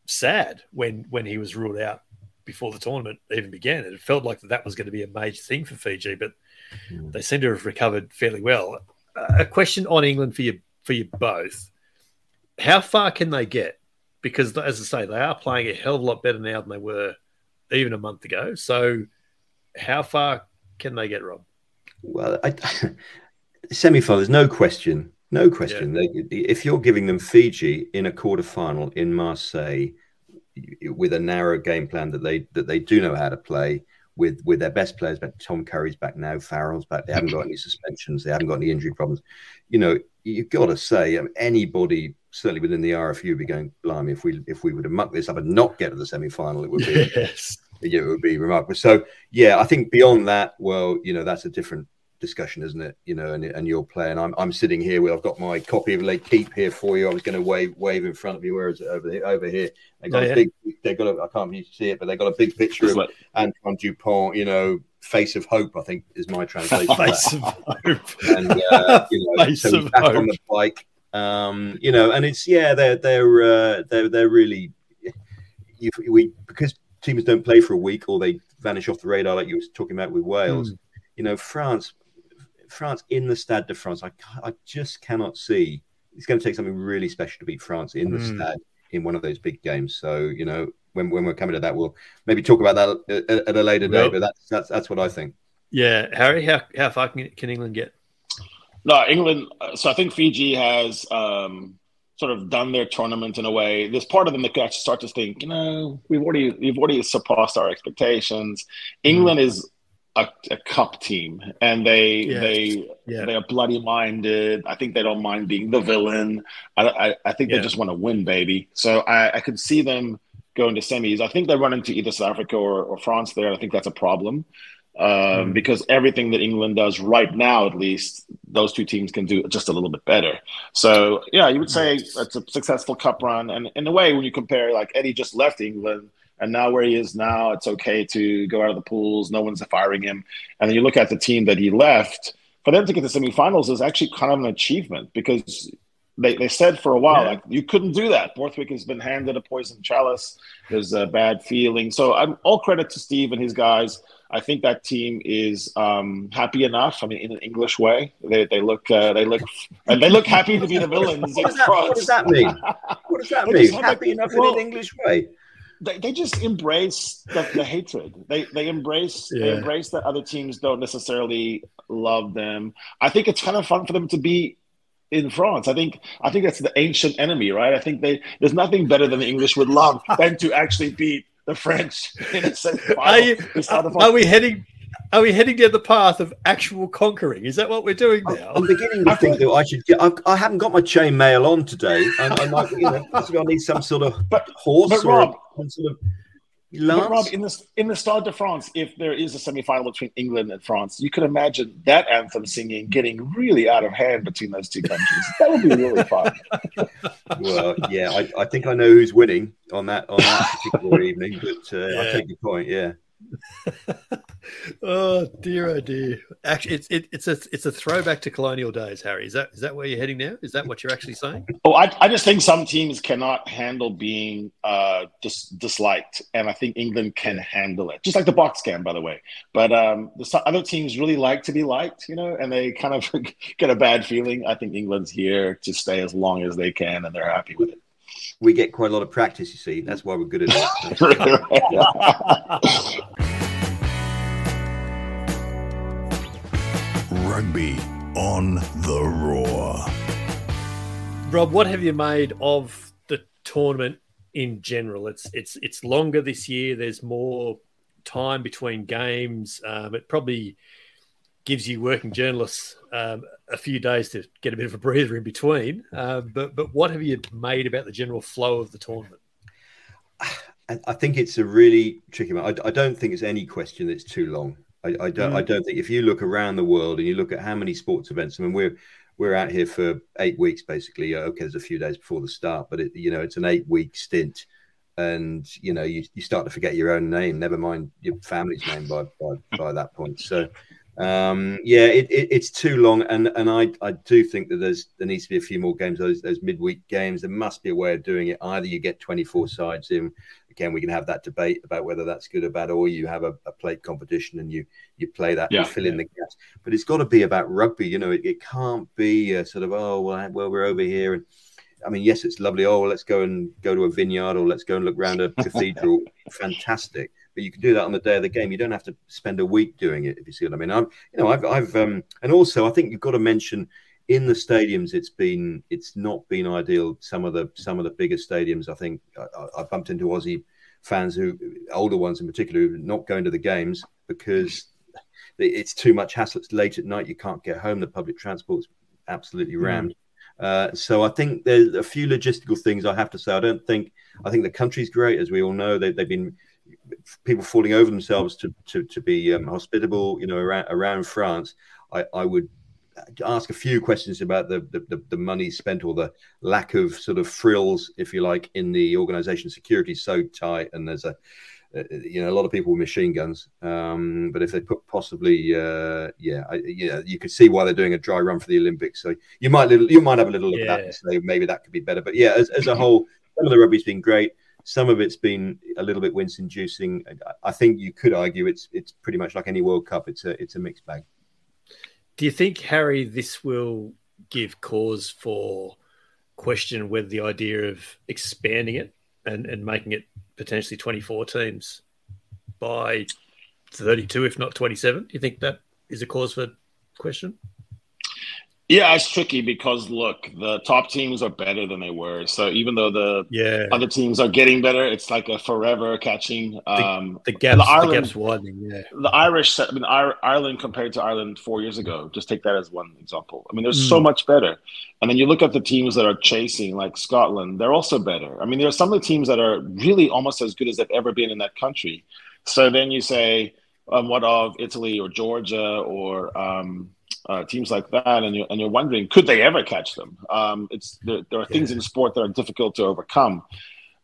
sad when when he was ruled out before the tournament even began. It felt like that, that was going to be a major thing for Fiji, but mm. they seem to have recovered fairly well a question on England for you for you both. How far can they get? Because as I say, they are playing a hell of a lot better now than they were even a month ago. So, how far can they get, Rob? Well, I, semi-finals, no question, no question. Yeah. They, if you're giving them Fiji in a quarter-final in Marseille with a narrow game plan that they that they do know how to play, with with their best players back. Tom Curry's back now, Farrell's back. They haven't got any suspensions. They haven't got any injury problems. You know, you've got to say um, anybody certainly within the RFU would be going, blimey, if we if we were to muck this up and not get to the semi final, it would be yes. it would be remarkable. So yeah, I think beyond that, well, you know, that's a different discussion, isn't it? You know, and, and you're playing. I'm, I'm sitting here where I've got my copy of L'Équipe here for you. I was going to wave wave in front of you. Where is it over here? Over here. They got oh, a yeah. big. They got. A, I can't really see it, but they got a big picture it's of like, Antoine Dupont. You know, face of hope. I think is my translation. face of hope. And uh, you know, face so he's back hope. on the bike. Um, you know, and it's yeah, they're they're uh, they're they're really. You, we because teams don't play for a week or they vanish off the radar, like you were talking about with Wales. Mm. You know, France France in the Stade de France, I, I just cannot see. It's going to take something really special to beat France in the mm. Stade in one of those big games. So you know, when, when we're coming to that, we'll maybe talk about that at, at a later day. But that's that's that's what I think. Yeah, Harry, how how far can, can England get? No, England. So I think Fiji has um, sort of done their tournament in a way. There's part of them that could actually start to think, you know, we've already we've already surpassed our expectations. England mm. is a, a cup team, and they yes. they yeah. they are bloody minded. I think they don't mind being the villain. I I, I think yeah. they just want to win, baby. So I, I could see them going to semis. I think they run into either South Africa or, or France there. I think that's a problem. Um, mm. Because everything that England does right now, at least, those two teams can do just a little bit better. So, yeah, you would say it's a successful cup run. And in a way, when you compare, like Eddie just left England, and now where he is now, it's okay to go out of the pools. No one's firing him. And then you look at the team that he left. For them to get to semifinals is actually kind of an achievement because they, they said for a while yeah. like you couldn't do that. Borthwick has been handed a poison chalice. There's a bad feeling. So I'm all credit to Steve and his guys. I think that team is um, happy enough. I mean, in an English way, they, they look uh, they look and they look happy to be the villains. what, does that, what, does that, mean? What does that mean? Happy enough well, in an English way? They, they just embrace the, the hatred. They they embrace yeah. they embrace that other teams don't necessarily love them. I think it's kind of fun for them to be in France. I think I think that's the ancient enemy, right? I think they there's nothing better than the English would love than to actually beat the French in a. Are, you, are we heading? Are we heading down the path of actual conquering? Is that what we're doing now? I'm beginning to think that I should get. I've, I have not got my chain mail on today. I, I might, you know, I need some sort of but, horse but Rob, or some sort of but Rob, in the in the Stade de France, if there is a semi-final between England and France, you could imagine that anthem singing getting really out of hand between those two countries. That would be really fun. well, yeah, I, I, think I know who's winning on that on that particular evening, but uh, yeah. I take your point. Yeah. oh dear, oh dear. Actually, it's it, it's a it's a throwback to colonial days, Harry. Is that is that where you're heading now? Is that what you're actually saying? Oh, I, I just think some teams cannot handle being uh, dis- disliked, and I think England can handle it. Just like the box can, by the way. But um, the other teams really like to be liked, you know, and they kind of get a bad feeling. I think England's here to stay as long as they can, and they're happy with it we get quite a lot of practice. You see, that's why we're good at it. Rugby on the Roar. Rob, what have you made of the tournament in general? It's it's it's longer this year. There's more time between games. Um, it probably gives you working journalists um, a few days to get a bit of a breather in between. Uh, but but what have you made about the general flow of the tournament? I think it's a really tricky one. I, I don't think it's any question that it's too long. I, I don't. Mm. I don't think if you look around the world and you look at how many sports events. I mean, we're we're out here for eight weeks basically. Okay, there's a few days before the start, but it, you know it's an eight week stint, and you know you, you start to forget your own name. Never mind your family's name by by, by that point. So um, yeah, it, it, it's too long, and and I, I do think that there's there needs to be a few more games. Those those midweek games, there must be a way of doing it. Either you get 24 sides in. Again, we can have that debate about whether that's good or bad, or you have a, a plate competition and you you play that yeah, and fill yeah. in the gaps. But it's got to be about rugby. You know, it, it can't be a sort of oh well, well we're over here and. I mean, yes, it's lovely. Oh, well, let's go and go to a vineyard, or let's go and look around a cathedral. Fantastic but you can do that on the day of the game. You don't have to spend a week doing it, if you see what I mean. I'm, you know, I've, I've, um, and also I think you've got to mention in the stadiums, it's been, it's not been ideal. Some of the, some of the bigger stadiums, I think, I, I bumped into Aussie fans who, older ones in particular, who are not going to the games because it's too much hassle. It's late at night. You can't get home. The public transport's absolutely hmm. rammed. Mm. Uh, so I think there's a few logistical things I have to say. I don't think I think the country's great, as we all know. They, have been people falling over themselves to to, to be um, hospitable, you know, around around France, I, I would ask a few questions about the, the, the money spent or the lack of sort of frills, if you like, in the organization. Security so tight, and there's a uh, you know a lot of people with machine guns. Um, but if they put possibly, uh, yeah, I, yeah, you could see why they're doing a dry run for the Olympics. So you might little, you might have a little look yeah. at that and say maybe that could be better. But yeah, as, as a whole, some of the rugby's been great. Some of it's been a little bit wince inducing. I think you could argue it's it's pretty much like any World Cup. It's a it's a mixed bag. Do you think Harry this will give cause for question whether the idea of expanding it and, and making it potentially 24 teams by 32, if not 27? Do you think that is a cause for question? Yeah, it's tricky because look, the top teams are better than they were. So even though the yeah. other teams are getting better, it's like a forever catching. Um, the, the gaps, the, Ireland, the gaps widening. Yeah, the Irish. I mean, Ireland compared to Ireland four years ago. Just take that as one example. I mean, they're mm. so much better. And then you look at the teams that are chasing, like Scotland. They're also better. I mean, there are some of the teams that are really almost as good as they've ever been in that country. So then you say, um, what of Italy or Georgia or um, uh, teams like that, and you're, and you're wondering, could they ever catch them? Um, it's there, there are things yeah. in sport that are difficult to overcome.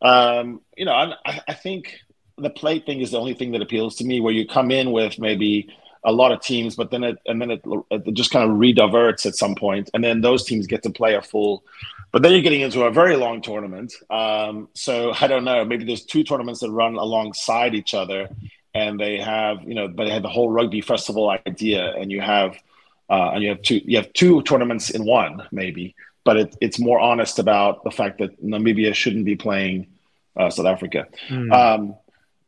Um, you know, I, I think the plate thing is the only thing that appeals to me, where you come in with maybe a lot of teams, but then it and then it, it just kind of rediverts at some point, and then those teams get to play a full. But then you're getting into a very long tournament. Um, so I don't know. Maybe there's two tournaments that run alongside each other, and they have you know, but they have the whole rugby festival idea, and you have uh, and you have two you have two tournaments in one maybe. But it, it's more honest about the fact that Namibia shouldn't be playing uh, South Africa. Mm. Um,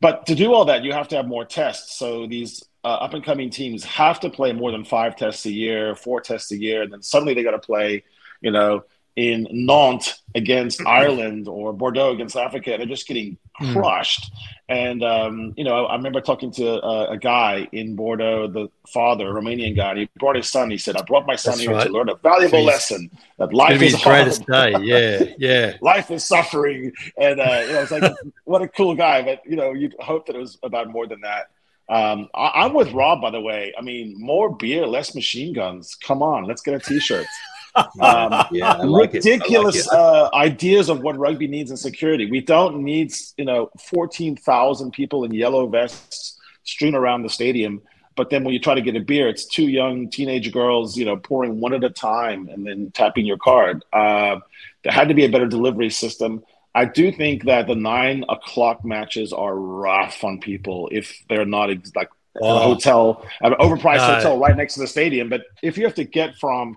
but to do all that, you have to have more tests. So these uh, up and coming teams have to play more than five tests a year, four tests a year, and then suddenly they got to play, you know, in Nantes against Ireland or Bordeaux against Africa. And they're just getting. Crushed. Mm. And, um, you know, I remember talking to a, a, guy in Bordeaux, the father, Romanian guy, and he brought his son. He said, I brought my son That's here right. to learn a valuable Jeez. lesson that life is hard. day. Yeah, yeah. life is suffering. And, uh, you know, it's like, what a cool guy. But, you know, you'd hope that it was about more than that. Um, I, am with Rob, by the way. I mean, more beer, less machine guns. Come on, let's get a T-shirt. Um, yeah, like ridiculous like uh, ideas of what rugby needs in security. We don't need, you know, fourteen thousand people in yellow vests strewn around the stadium. But then when you try to get a beer, it's two young teenage girls, you know, pouring one at a time and then tapping your card. Uh, there had to be a better delivery system. I do think that the nine o'clock matches are rough on people if they're not ex- like oh. a hotel, an overpriced uh, hotel right next to the stadium. But if you have to get from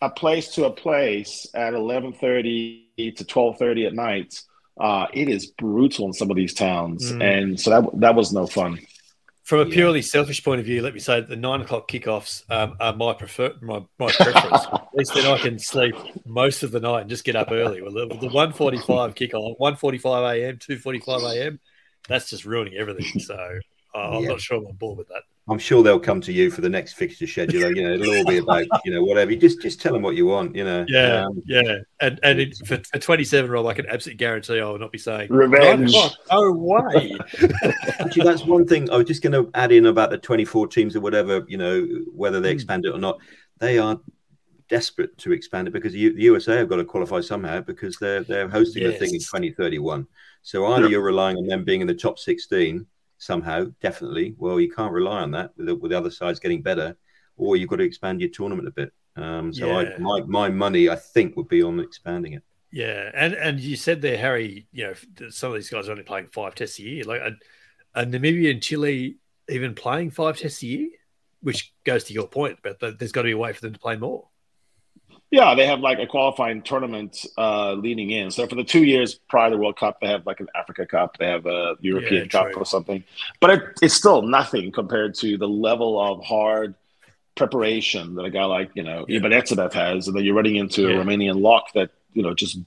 a place to a place at eleven thirty to twelve thirty at night, uh, it is brutal in some of these towns, mm. and so that that was no fun. From a purely yeah. selfish point of view, let me say that the nine o'clock kickoffs um, are my prefer my, my preference. At least then I can sleep most of the night and just get up early. Well, the, the one forty five kickoff, one forty five a.m., two forty five a.m. That's just ruining everything. So uh, I'm yeah. not sure I'm on board with that. I'm sure they'll come to you for the next fixture schedule. You know, it'll all be about you know whatever. You just just tell them what you want. You know. Yeah, um, yeah. And and it, for, a 27, Rob, I can absolutely guarantee I will not be saying revenge. No way. Actually, that's one thing I was just going to add in about the 24 teams or whatever. You know, whether they hmm. expand it or not, they are desperate to expand it because the, USA have got to qualify somehow because they're they're hosting yes. the thing in 2031. So either you're relying on them being in the top 16 somehow, definitely. Well, you can't rely on that with the, with the other sides getting better, or you've got to expand your tournament a bit. Um, so yeah. I, my my money, I think, would be on expanding it. Yeah, and and you said there, Harry. You know, some of these guys are only playing five tests a year. Like, a, a Namibia and Chile even playing five tests a year, which goes to your point. But there's got to be a way for them to play more. Yeah, they have like a qualifying tournament uh, leading in. So for the two years prior to the World Cup, they have like an Africa Cup, they have a European yeah, Cup or something. But it, it's still nothing compared to the level of hard preparation that a guy like you know yeah. Eben Etzebeth has, and then you're running into yeah. a Romanian lock that you know just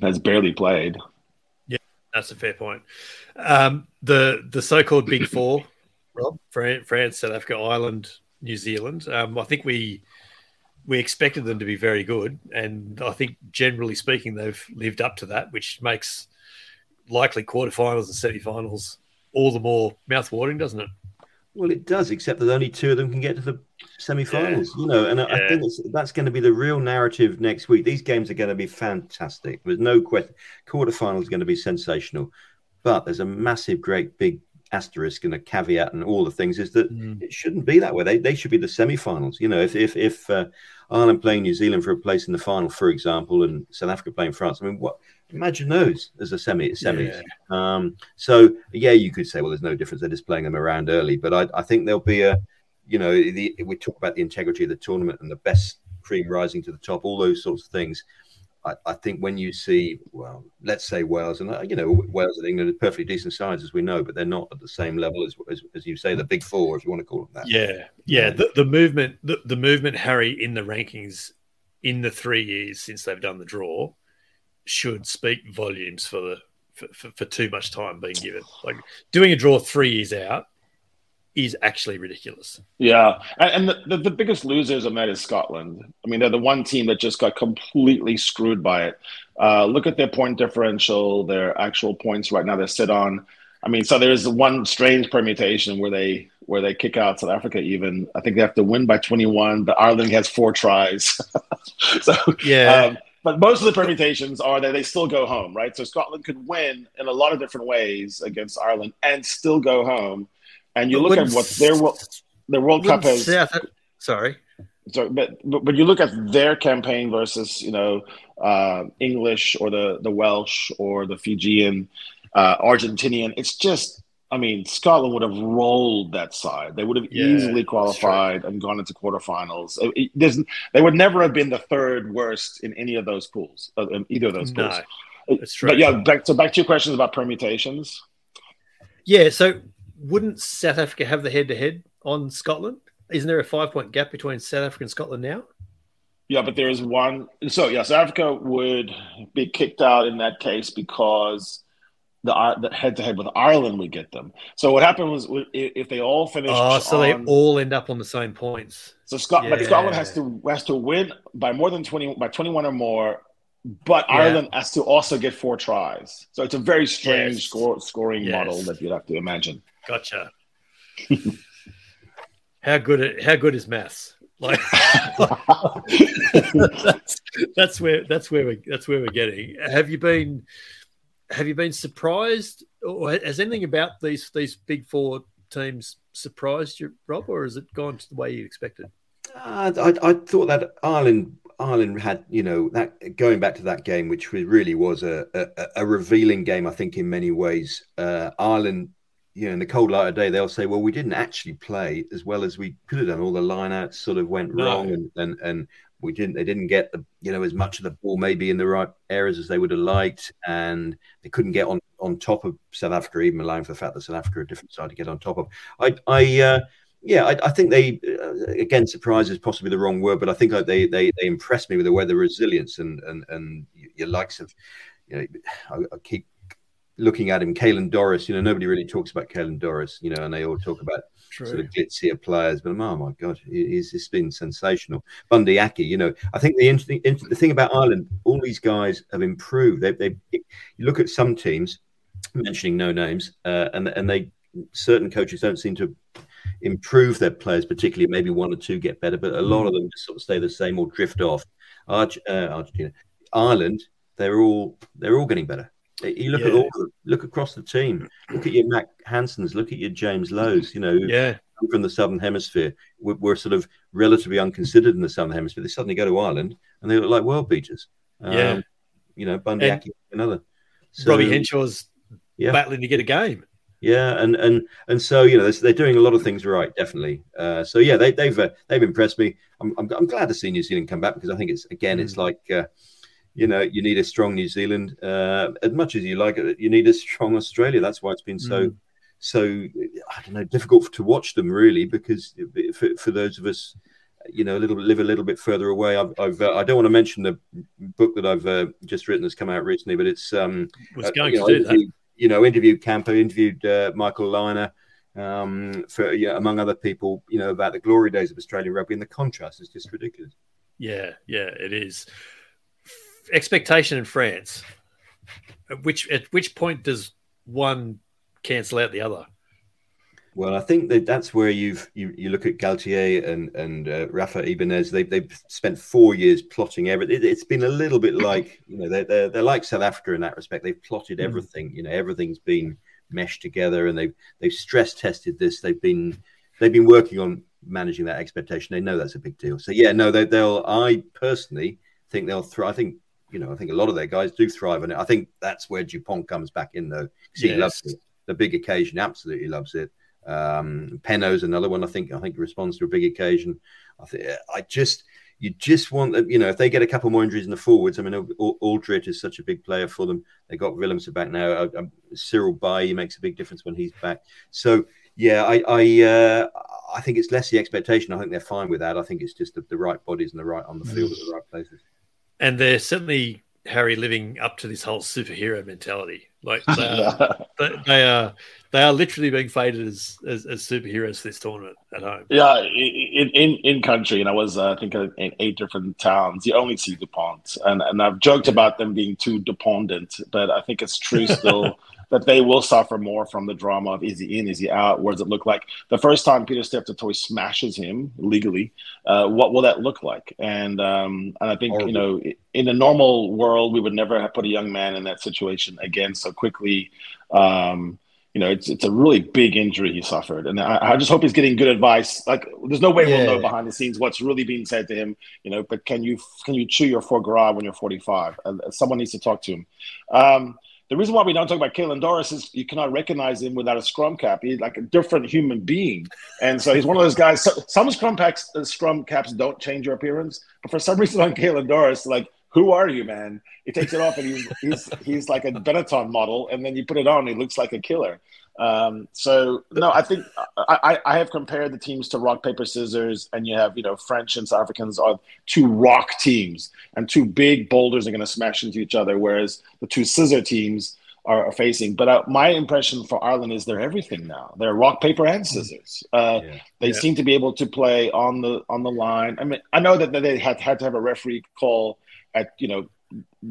has barely played. Yeah, that's a fair point. Um, the the so-called Big Four, Rob, France, South Africa, Ireland, New Zealand. Um, I think we we expected them to be very good, and I think generally speaking, they've lived up to that, which makes likely quarterfinals and semi-finals all the more mouth-watering, doesn't it? Well, it does, except that only two of them can get to the semi-finals. Yeah. You know, and yeah. I think that's going to be the real narrative next week. These games are going to be fantastic. There's no question. Quarterfinals is going to be sensational, but there's a massive, great, big asterisk and a caveat and all the things is that mm. it shouldn't be that way. They, they should be the semi-finals. You know, if if if uh, Ireland playing New Zealand for a place in the final, for example, and South Africa playing France, I mean, what? Imagine those as a semi semis. Yeah. Um, so yeah, you could say, well, there's no difference. They're just playing them around early, but I, I think there'll be a, you know, the, we talk about the integrity of the tournament and the best cream rising to the top, all those sorts of things. I, I, think when you see, well, let's say Wales, and uh, you know, Wales and England are perfectly decent sides as we know, but they're not at the same level as, as, as you say, the big four, if you want to call them that. Yeah, yeah. The, the movement, the, the movement, Harry, in the rankings in the three years since they've done the draw, should speak volumes for the for, for, for too much time being given. Like doing a draw three years out is actually ridiculous. Yeah, and, the, the, the, biggest losers on that is Scotland. I mean, they're the one team that just got completely screwed by it. Uh, look at their point differential, their actual points right now they sit on. I mean, so there's one strange permutation where they where they kick out South Africa. Even I think they have to win by 21, but Ireland has four tries. so yeah, um, but most of the permutations are that they still go home, right? So Scotland could win in a lot of different ways against Ireland and still go home. And you look at what their their World Cup has. South, sorry. So, but, but but you look at their campaign versus you know uh, English or the the Welsh or the Fijian, uh, Argentinian. It's just. I mean, Scotland would have rolled that side. They would have Yeah, easily qualified and gone into quarterfinals. It, it- they would never have been the third worst in any of those pools, uh, in either of those No, pools. that's true. But yeah, back, so back to your questions about permutations. Yeah, so wouldn't South Africa have the head to head on Scotland? Isn't there a five point gap between South Africa and Scotland now? Yeah, but there is one. So yeah, South Africa would be kicked out in that case because the the head to head with Ireland would get them. So what happened was if they all finished. Oh, so they all end up on the same points. So Scot- but Yeah. Scotland has to has to win by more than twenty by twenty one or more, but Yeah. Ireland has to also get four tries. So it's a very strange Yes. score, scoring Yes. model that you'd have to imagine. Gotcha. how good? How good is maths? Like that's, that's where that's where we that's where we're getting. Have you been have you been surprised, or has anything about these these big four teams surprised you, Rob, or has it gone to the way you expected? Uh, I, I thought that Ireland Ireland had you know that going back to that game, which really was a, a, a revealing game. I think in many ways, uh, Ireland. You know, in the cold light of day, they'll say, "Well, we didn't actually play as well as we could have done. All the lineouts sort of went No. wrong, and, and and we didn't. They didn't get the you know as much of the ball maybe in the right areas as they would have liked, and they couldn't get on on top of South Africa, even allowing for the fact that South Africa are a different side to get on top of. I I uh, yeah, I, I think they uh, again surprise is possibly the wrong word, but I think like, they they they impressed me with the weather resilience and and and your likes of you know I, I keep looking at him, Caelan Doris. You know nobody really talks about Caelan Doris, you know, and they all talk about sort of glitzier players, but oh my god, he- he's just been sensational. Bundee Aki, you know, I think the interesting the thing about Ireland, all these guys have improved. They they you look at some teams, mentioning no names, uh, and and they certain coaches don't seem to improve their players, particularly maybe one or two get better, but a lot of them just sort of stay the same or drift off. Uh, Argentina, Ireland, they're all they're all getting better. You look at all the, look across the team. Look at your Mack Hansens. Look at your James Lowe's. You know, Yeah, from the southern hemisphere. We're, we're sort of relatively unconsidered in the southern hemisphere. They suddenly go to Ireland and they look like world beaters. Um, Yeah. you know, Bundee And- another. So- Robbie Henshaw's Yeah. battling to get a game. yeah, and and and so you know they're, they're doing a lot of things right, definitely. Uh, so yeah, they, they've uh, they've impressed me. I'm, I'm I'm glad to see New Zealand come back because I think it's again it's like uh, you know you need a strong New Zealand uh, as much as you like it. You need a strong Australia. That's why it's been so so I don't know difficult to watch them really because for, for those of us you know a little live a little bit further away. I've, I've uh, I don't want to mention the book that I've uh, just written that's come out recently, but it's um Was uh, going you to know, do that. You know, interviewed Campo, interviewed uh, Michael Lynagh, um, for yeah, among other people. You know about the glory days of Australian rugby, and the contrast is just ridiculous. Yeah, yeah, it is. Expectation in France. At which at which point does one cancel out the other? Well, I think that that's where you've you, you look at Galthié and and uh, Rafa Ibanez. They've they've spent four years plotting everything. It, it's been a little bit like you know they're, they're they're like South Africa in that respect. They've plotted Mm. everything. You know everything's been meshed together, and they've they've stress tested this. They've been they've been working on managing that expectation. They know that's a big deal. So yeah, no, they, they'll. I personally think they'll throw. I think you know I think a lot of their guys do thrive on it. I think that's where Dupont comes back in though. 'cause he Yes. loves it. The big occasion, absolutely loves it. Um, Penaud's another one. I think I think responds to a big occasion. I think I just you just want them. You know, if they get a couple more injuries in the forwards, I mean, Al- Alldritt is such a big player for them. They got Willemse back now. Uh, um, Cyril Baille makes a big difference when he's back. So yeah, I I, uh, I think it's less the expectation. I think they're fine with that. I think it's just the, the right bodies and the right on the field at the right places. And they're certainly Harry living up to this whole superhero mentality. Like they are, they, they are they are literally being faded as, as as superheroes this tournament at home. Yeah, in in, in country, and I was uh, I think uh, in eight different towns. You only see Dupont, and and I've joked about them being too dependent, but I think it's true still. that they will suffer more from the drama of is he in, is he out? What does it look like? The first time Pieter-Steph du Toit smashes him legally, uh, what will that look like? And um, and I think Horrible. you know, in a normal world, we would never have put a young man in that situation again so quickly. Um, you know, it's it's a really big injury he suffered, and I, I just hope he's getting good advice. Like, there's no way yeah. we'll know behind the scenes what's really being said to him. You know, but can you can you chew your foie gras when you're 45? Uh, someone needs to talk to him. Um, the reason why we don't talk about Caelan Doris is you cannot recognize him without a scrum cap. He's like a different human being, and so he's one of those guys. So, some scrum packs, uh, scrum caps don't change your appearance, but for some reason on Caelan Doris, like who are you, man? He takes it off and he's he's he's like a Benetton model, and then you put it on, he looks like a killer. Um, so no, I think I, I have compared the teams to rock paper scissors, and you have you know French and South Africans are two rock teams, and two big boulders are going to smash into each other, whereas the two scissor teams are, are facing. But uh, my impression for Ireland is they're everything now. They're rock paper and scissors. Uh, yeah. They yeah. seem to be able to play on the on the line. I mean, I know that they had had to have a referee call at you know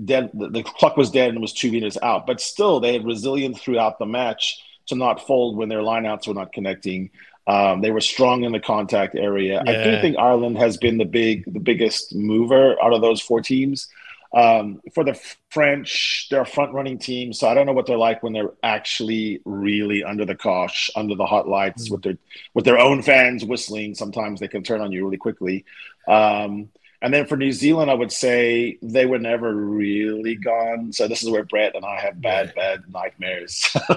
dead. The, the clock was dead and was two meters out, but still they had resilience throughout the match to not fold when their lineouts were not connecting. Um, they were strong in the contact area. Yeah. I do think Ireland has been the big, the biggest mover out of those four teams. Um, for the French, they're a front running team, so I don't know what they're like when they're actually really under the cosh, under the hot lights, mm-hmm. with their with their own fans whistling. Sometimes they can turn on you really quickly. Um, and then for New Zealand, I would say they were never really gone. So this is where Brett and I have bad, bad nightmares.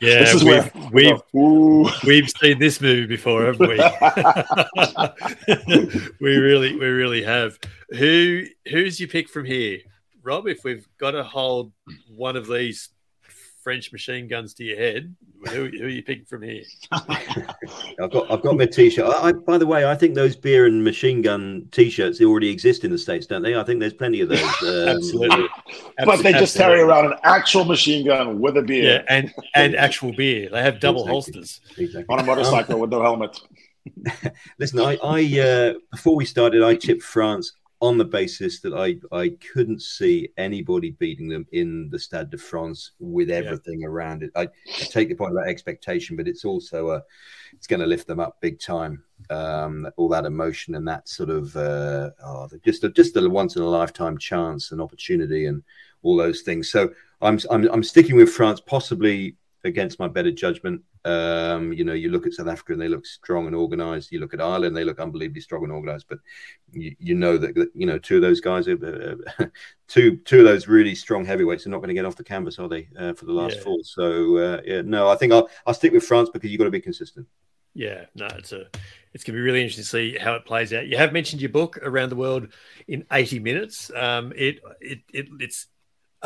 yeah, this is we've, where we've we've seen this movie before, haven't we? we really, we really have. Who who's your pick from here, Rob? If we've got to hold one of these French machine guns to your head, who, who are you picking from here? I've got I've got my t-shirt. I, I, by the way, I think those beer and machine gun t-shirts already exist in the states, don't they? I think there's plenty of those. Um, Absolutely. but they just carry around an actual machine gun with a beer. Yeah, and and actual beer. They have double exactly. holsters exactly. on a motorcycle um, with no helmet. Listen, I, I uh, before we started, I tipped France on the basis that I, I couldn't see anybody beating them in the Stade de France with everything yeah. around it. I, I, take the point about expectation, but it's also a, it's going to lift them up big time. Um, all that emotion and that sort of uh, oh, just a, just a once in a lifetime chance and opportunity and all those things. So I'm I'm, I'm sticking with France, possibly against my better judgment. Um, you know, you look at South Africa and they look strong and organised. You look at Ireland, they look unbelievably strong and organised. But you, you know that, that, you know two of those guys, are, uh, two two of those really strong heavyweights are not going to get off the canvas, are they, uh, for the last yeah. four? So uh, yeah, no, I think I'll I'll stick with France because you've got to be consistent. Yeah, no, it's a it's going to be really interesting to see how it plays out. You have mentioned your book around the world in 80 minutes. Um, it, it it it's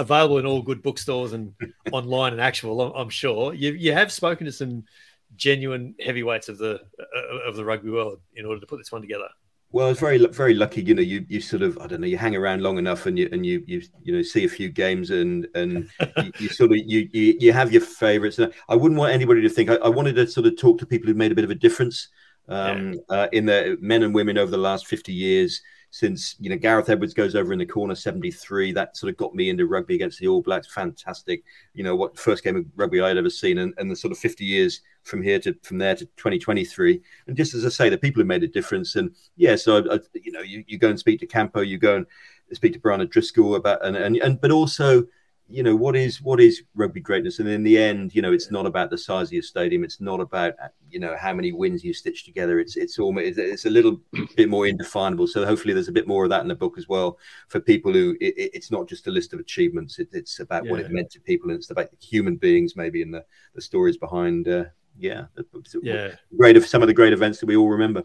available in all good bookstores and online and actual. I'm sure you you have spoken to some genuine heavyweights of the uh, of the rugby world in order to put this one together. Well, it's very very lucky. You know, you, you sort of I don't know. You hang around long enough, and you and you you you know see a few games, and and you, you, sort of you, you you have your favourites. I wouldn't want anybody to think. I, I, wanted to sort of talk to people who made a bit of a difference um, yeah. uh, in the men and women over the last fifty years since you know Gareth Edwards goes over in the corner 73 that sort of got me into rugby against the All Blacks. Fantastic. You know what first game of rugby I'd ever seen and, and the sort of 50 years from here to from there to 2023 and just as I say the people who made a difference. And yeah so I, you know you, you go and speak to Campo you go and speak to Brian Driscoll about and, and and but also you know what is what is rugby greatness? And in the end you know it's not about the size of your stadium. It's not about you know how many wins you stitch together. It's it's almost it's a little bit more indefinable. So hopefully there's a bit more of that in the book as well for people who it, it's not just a list of achievements. It, it's about yeah. what it meant to people and it's about human beings maybe and the, the stories behind uh, yeah yeah. great of some of the great events that we all remember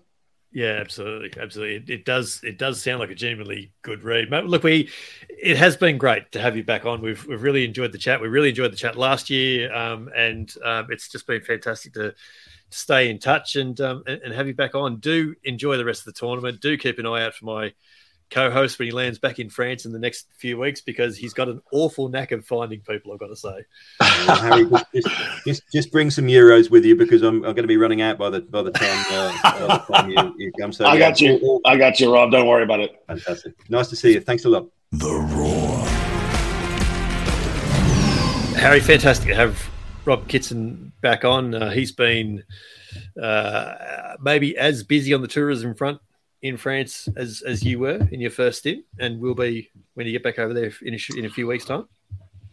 yeah, absolutely, absolutely. It, it, does. It does sound like a genuinely good read. Look, we. It has been great to have you back on. We've we've really enjoyed the chat. We really enjoyed the chat last year, um, and um, it's just been fantastic to, to stay in touch and, um, and and have you back on. Do enjoy the rest of the tournament. Do keep an eye out for my co-host when he lands back in France in the next few weeks because he's got an awful knack of finding people. I've got to say. Harry, just, just, just bring some euros with you because I'm, I'm going to be running out by the by the time, uh, by the time you, you, come. So I got you. I got you, Rob. Don't worry about it. Fantastic. Nice to see you. Thanks a lot. The Roar. Harry, fantastic to have Rob Kitson back on. Uh, he's been uh, maybe as busy on the tourism front in France as as you were in your first stint, and will be when you get back over there in a, in a few weeks' time.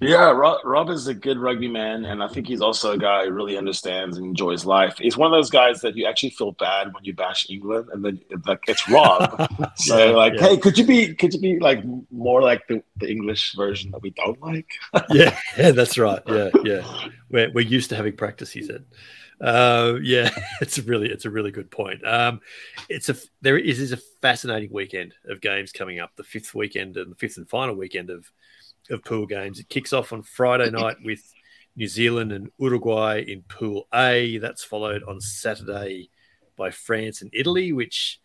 Yeah, Rob, Rob, is a good rugby man, and I think he's also a guy who really understands and enjoys life. He's one of those guys that you actually feel bad when you bash England, and then like it's Rob. so yeah, like, yeah. hey, could you be could you be like more like the, the English version that we don't like? yeah, yeah, that's right. Yeah, yeah. We're we're used to having practice. He said. Uh, yeah, it's a really it's a really good point. Um, it's a there is, is a fascinating weekend of games coming up. The fifth weekend and the fifth and final weekend of of pool games. It kicks off on Friday night with New Zealand and Uruguay in Pool A. That's followed on Saturday by France and Italy, which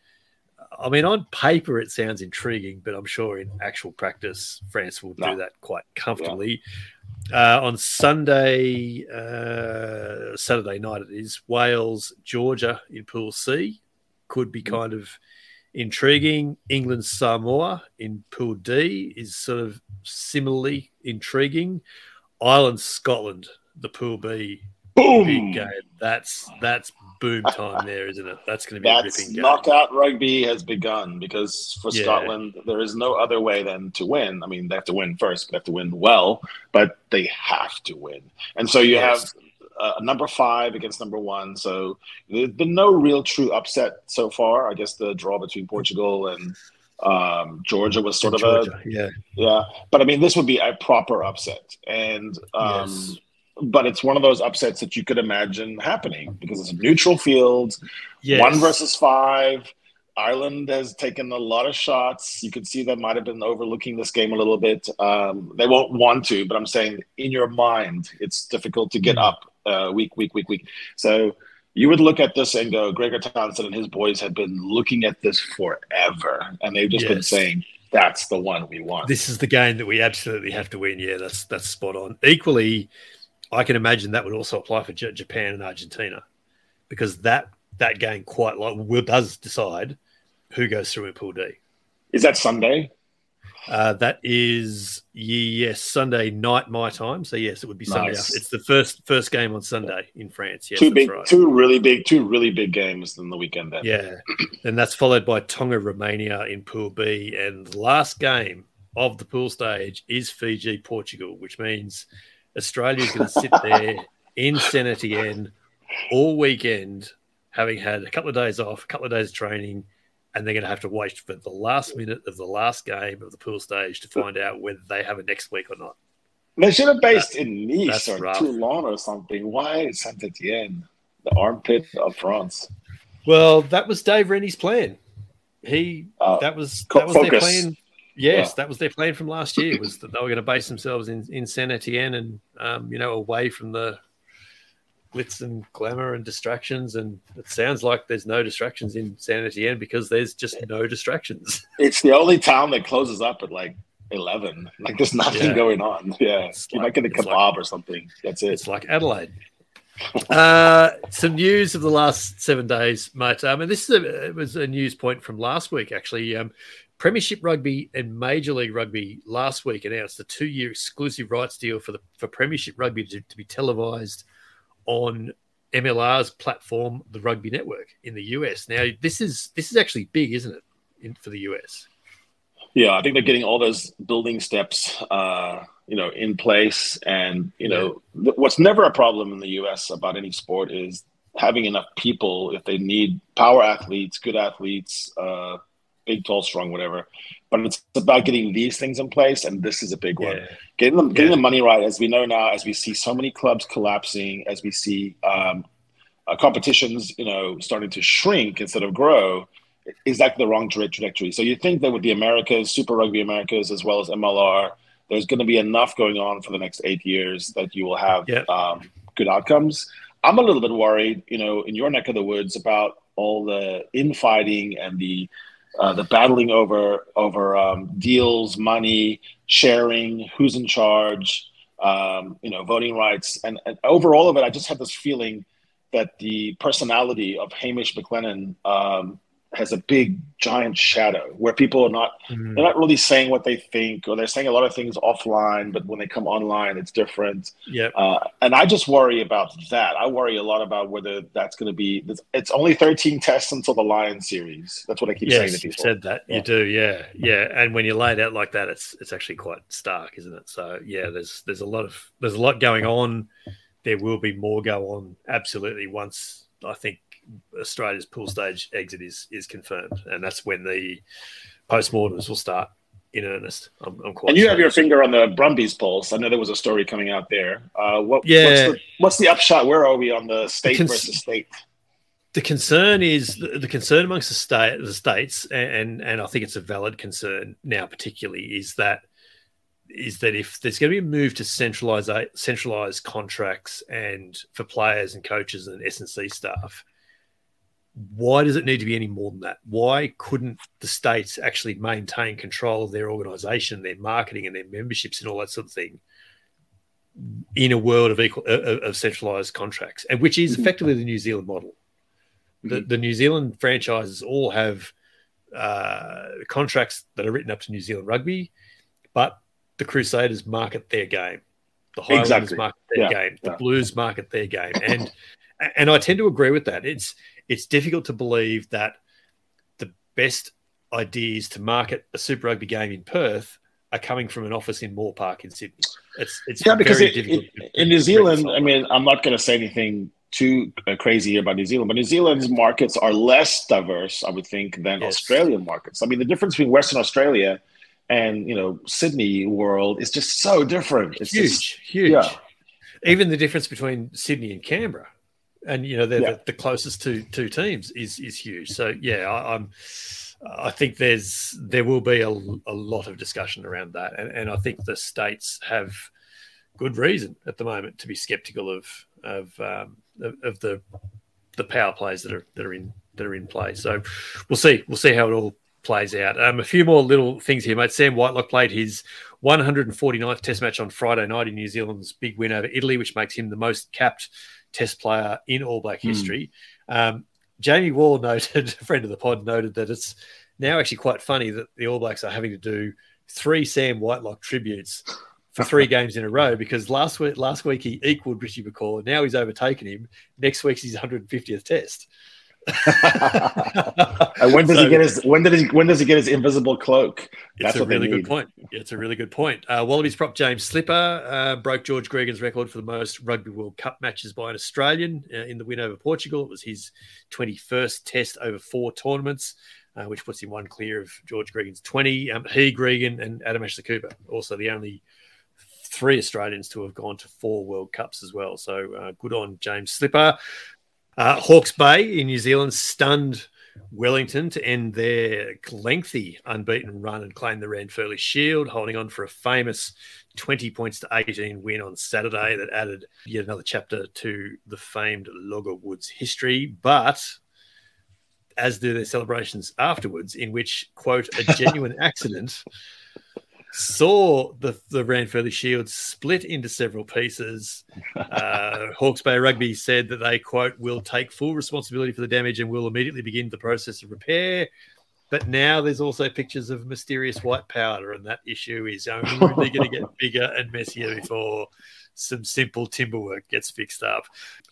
I mean, on paper it sounds intriguing, but I'm sure in actual practice France will do that quite comfortably. Yeah. Uh, on Sunday, uh, Saturday night it is Wales, Georgia in Pool C. Could be mm. kind of intriguing. England Samoa in Pool D is sort of similarly intriguing. Ireland Scotland, the Pool B boom big game. That's that's boom time there, isn't it? That's going to be that's a ripping game. Knockout rugby has begun because for yeah. Scotland there is no other way than to win. I mean, they have to win first, they have to win well, but they have to win. And so you yes. have uh, number five against number one. So there's been no real true upset so far. I guess the draw between Portugal and um, Georgia was sort of Georgia, a yeah, yeah. But I mean, this would be a proper upset, and um, yes. But it's one of those upsets that you could imagine happening because it's a neutral field, yes. one versus five. Ireland has taken a lot of shots. You can see they might have been overlooking this game a little bit. Um, they won't want to, but I'm saying in your mind, it's difficult to get mm. up uh, week, week, week, week. So you would look at this and go, Gregor Townsend and his boys have been looking at this forever, and they've just yes. been saying that's the one we want. This is the game that we absolutely have to win. Yeah, that's that's spot on. Equally, I can imagine that would also apply for J- Japan and Argentina, because that that game quite like will does decide who goes through in Pool D. Is that Sunday? Uh, that is yes Sunday night my time. So yes, it would be Sunday. It's the first first game on Sunday in France. Yes, two big, right. two really big, two really big games in the weekend. Then. Yeah, and that's followed by Tonga Romania in Pool B, and the last game of the pool stage is Fiji Portugal, which means Australia is going to sit there in Saint Etienne all weekend, having had a couple of days off, a couple of days of training and they're going to have to wait for the last minute of the last game of the pool stage to find out whether they have it next week or not. They should have based that, in Nice or rough. Toulon or something. Why Saint Etienne, the armpit of France? Well, that was Dave Rennie's plan. He uh, that was that was focus. their plan. Yes, that was their plan from last year. Was that they were going to base themselves in in Saint Etienne and um, you know away from the glitz and glamour and distractions. And it sounds like there's no distractions in San Etienne because there's just no distractions. It's the only town that closes up at like 11. Like there's nothing yeah. going on. Yeah. It's you like, might get a kebab like, or something. That's it. It's like Adelaide. uh, some news of the last seven days, mate. Um, and this a, it was a news point from last week, actually. Um, Premiership Rugby and Major League Rugby last week announced a two-year exclusive rights deal for the for Premiership Rugby to, to be televised on MLR's platform, the Rugby Network in the US. Now, this is this is actually big, isn't it, in, for the US? Yeah, I think they're getting all those building steps, uh, you know, in place. And you know, th- what's never a problem in the U.S. about any sport is having enough people if they need power athletes, good athletes, uh, big, tall, strong, whatever. But it's about getting these things in place, and this is a big one. Yeah. Getting them, getting yeah. the money right, as we know now, as we see so many clubs collapsing, as we see um, uh, competitions, you know, starting to shrink instead of grow, is that the wrong trajectory? So you think that with the Americas, Super Rugby Americas, as well as MLR, there's going to be enough going on for the next eight years that you will have yeah. um, good outcomes. I'm a little bit worried, you know, in your neck of the woods about all the infighting and the uh, the battling over over um, deals, money, sharing, who's in charge, um, you know, voting rights, and, and, over all of it, I just had this feeling that the personality of Hamish McLennan um, has a big giant shadow where people are not Mm. they're not really saying what they think or they're saying a lot of things offline but when they come online it's different yeah uh, and i just worry about that i worry a lot about whether that's going to be it's only 13 tests until the lion series that's what i keep saying Yes, to you've said that. Yeah. You do, yeah, yeah. And when you lay it out like that, it's it's actually quite stark, isn't it? So yeah, there's there's a lot of there's a lot going on. There will be more go on, absolutely. Once I think Australia's pool stage exit is is confirmed, and that's when the postmortems will start in earnest. I'm, I'm quite. and you have your finger on the Brumbies pulse. I know there was a story coming out there. Uh, what, Yeah. what's, the, what's the upshot? Where are we on the state cons- versus state? the concern is the, the concern amongst the state the states and and I think it's a valid concern now particularly is that is that if there's going to be a move to centralize centralized contracts and for players and coaches and S&C staff why does it need to be any more than that why couldn't the states actually maintain control of their organization their marketing and their memberships and all that sort of thing in a world of equal of, of centralized contracts and which is Mhm. effectively the New Zealand model the, the New Zealand franchises all have uh, contracts that are written up to New Zealand rugby, but the Crusaders market their game. The Highlanders Exactly. market their Yeah, game. The yeah. Blues market their game. And and I tend to agree with that. It's it's difficult to believe that the best ideas to market a Super Rugby game in Perth are coming from an office in Moore Park in Sydney. It's it's Yeah, because very it, difficult it- in New Zealand. I mean, I'm not going to say anything too uh, crazy here about New Zealand, but New Zealand's markets are less diverse, I would think, than Yes. Australian markets. I mean, the difference between Western Australia and you know Sydney world is just so different. It's huge, just- huge. yeah. Even the difference between Sydney and Canberra, and you know they're Yeah. the, the closest two two teams is is huge. So yeah, I, I'm. I think there's there will be a, a lot of discussion around that, and, and I think the states have good reason at the moment to be sceptical of of um, of, of the the power plays that are that are in that are in play. So we'll see we'll see how it all plays out. Um, a few more little things here, mate. Sam Whitelock played his 149th Test match on Friday night in New Zealand's big win over Italy, which makes him the most capped Test player in All Black Hmm. history. Um, Jamie Wall noted, a friend of the pod, noted that it's now actually quite funny that the All Blacks are having to do three Sam Whitelock tributes for three games in a row because last week last week he equaled Richie McCaw. Now he's overtaken him. Next week's his 150th Test. And when does So- he get his? When did he? When does he get his invisible cloak? It's a really good point. It's a really good point. Uh, Wallabies prop James Slipper uh, broke George Gregan's record for the most Rugby World Cup matches by an Australian uh, in the win over Portugal. It was his 21st test over four tournaments, uh, which puts him one clear of George Gregan's 20. Um, he, Gregan, and Adam Ashley Cooper, also the only three Australians to have gone to four World Cups as well. So uh, good on James Slipper. Uh, Hawke's Bay in New Zealand stunned Wellington to end their lengthy unbeaten run and claim the Ranfurly Shield, holding on for a famous 20 points to 18 win on Saturday that added yet another chapter to the famed Log o' Wood history. But as do their celebrations afterwards, in which, quote, a genuine accident saw the, the Ranfurly Shield split into several pieces. Uh, Hawke's Bay Rugby said that they, quote, will take full responsibility for the damage and will immediately begin the process of repair. But now there's also pictures of mysterious white powder, and that issue is only going to get bigger and messier before some simple timber work gets fixed up.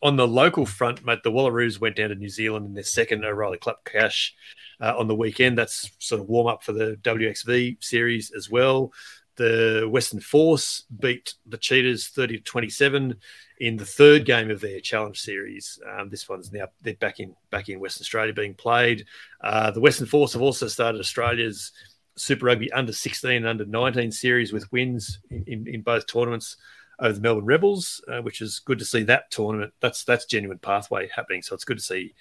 On the local front, mate, the Wallaroos went down to New Zealand in their second O'Reilly Cup cash uh, on the weekend. That's sort of warm up for the WXV series as well. The Western Force beat the Cheetahs 30 to 27 in the third game of their challenge series. Um, this one's now they're back in back in Western Australia being played. Uh, the Western Force have also started Australia's Super Rugby under 16 and under 19 series with wins in, in, in both tournaments over the Melbourne Rebels, uh, which is good to see that tournament. That's that's genuine pathway happening. So it's good to see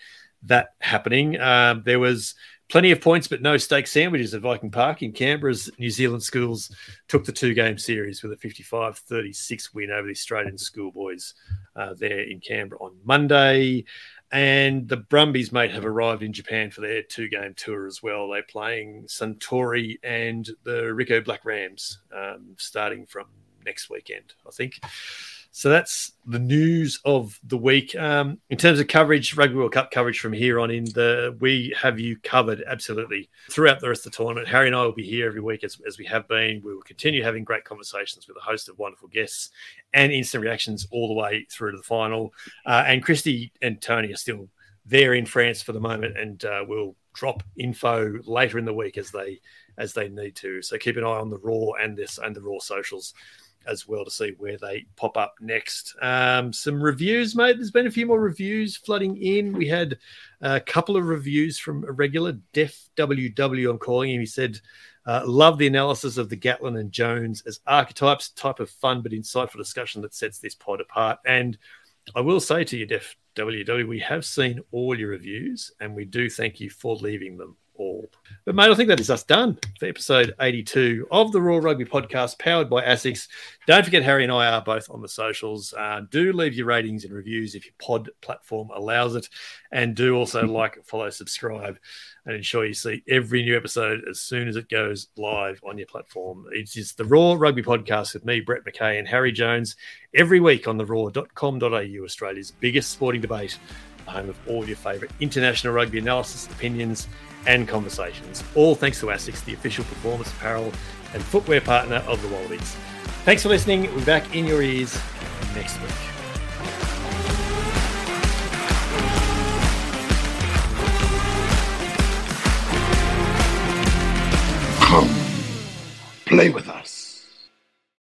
that happening. Um, there was plenty of points, but no steak sandwiches at Viking Park in Canberra's New Zealand schools took the two game series with a 55 36 win over the Australian schoolboys uh, there in Canberra on Monday. And the Brumbies, mate, have arrived in Japan for their two game tour as well. They're playing Suntory and the Ricoh Black Rams um, starting from next weekend, I think. So that's the news of the week. Um, in terms of coverage, Rugby World Cup coverage from here on in, the we have you covered absolutely throughout the rest of the tournament. Harry and I will be here every week as, as we have been. We will continue having great conversations with a host of wonderful guests and instant reactions all the way through to the final. Uh, and Christy and Tony are still there in France for the moment, and uh, we'll drop info later in the week as they as they need to. So keep an eye on the Roar and this and the Roar socials as well to see where they pop up next. Um, some reviews, mate. There's been a few more reviews flooding in. We had a couple of reviews from a regular Def WW. I'm calling him. He said, uh, "Love the analysis of the Gatland and Jones as archetypes. Type of fun but insightful discussion that sets this pod apart." And I will say to you, Def WW, we have seen all your reviews, and we do thank you for leaving them all. But, mate, I think that is us done for episode 82 of the Roar Rugby podcast powered by ASICS. Don't forget, Harry and I are both on the socials. Uh, do leave your ratings and reviews if your pod platform allows it. And do also like, follow, subscribe, and ensure you see every new episode as soon as it goes live on your platform. It's just the Roar Rugby podcast with me, Brett McKay, and Harry Jones every week on the roar.com.au, Australia's biggest sporting debate, home of all your favourite international rugby analysis, opinions, and conversations. All thanks to ASICS, the official performance apparel and footwear partner of the Wallabies. Thanks for listening. We'll be back in your ears next week. Play with us.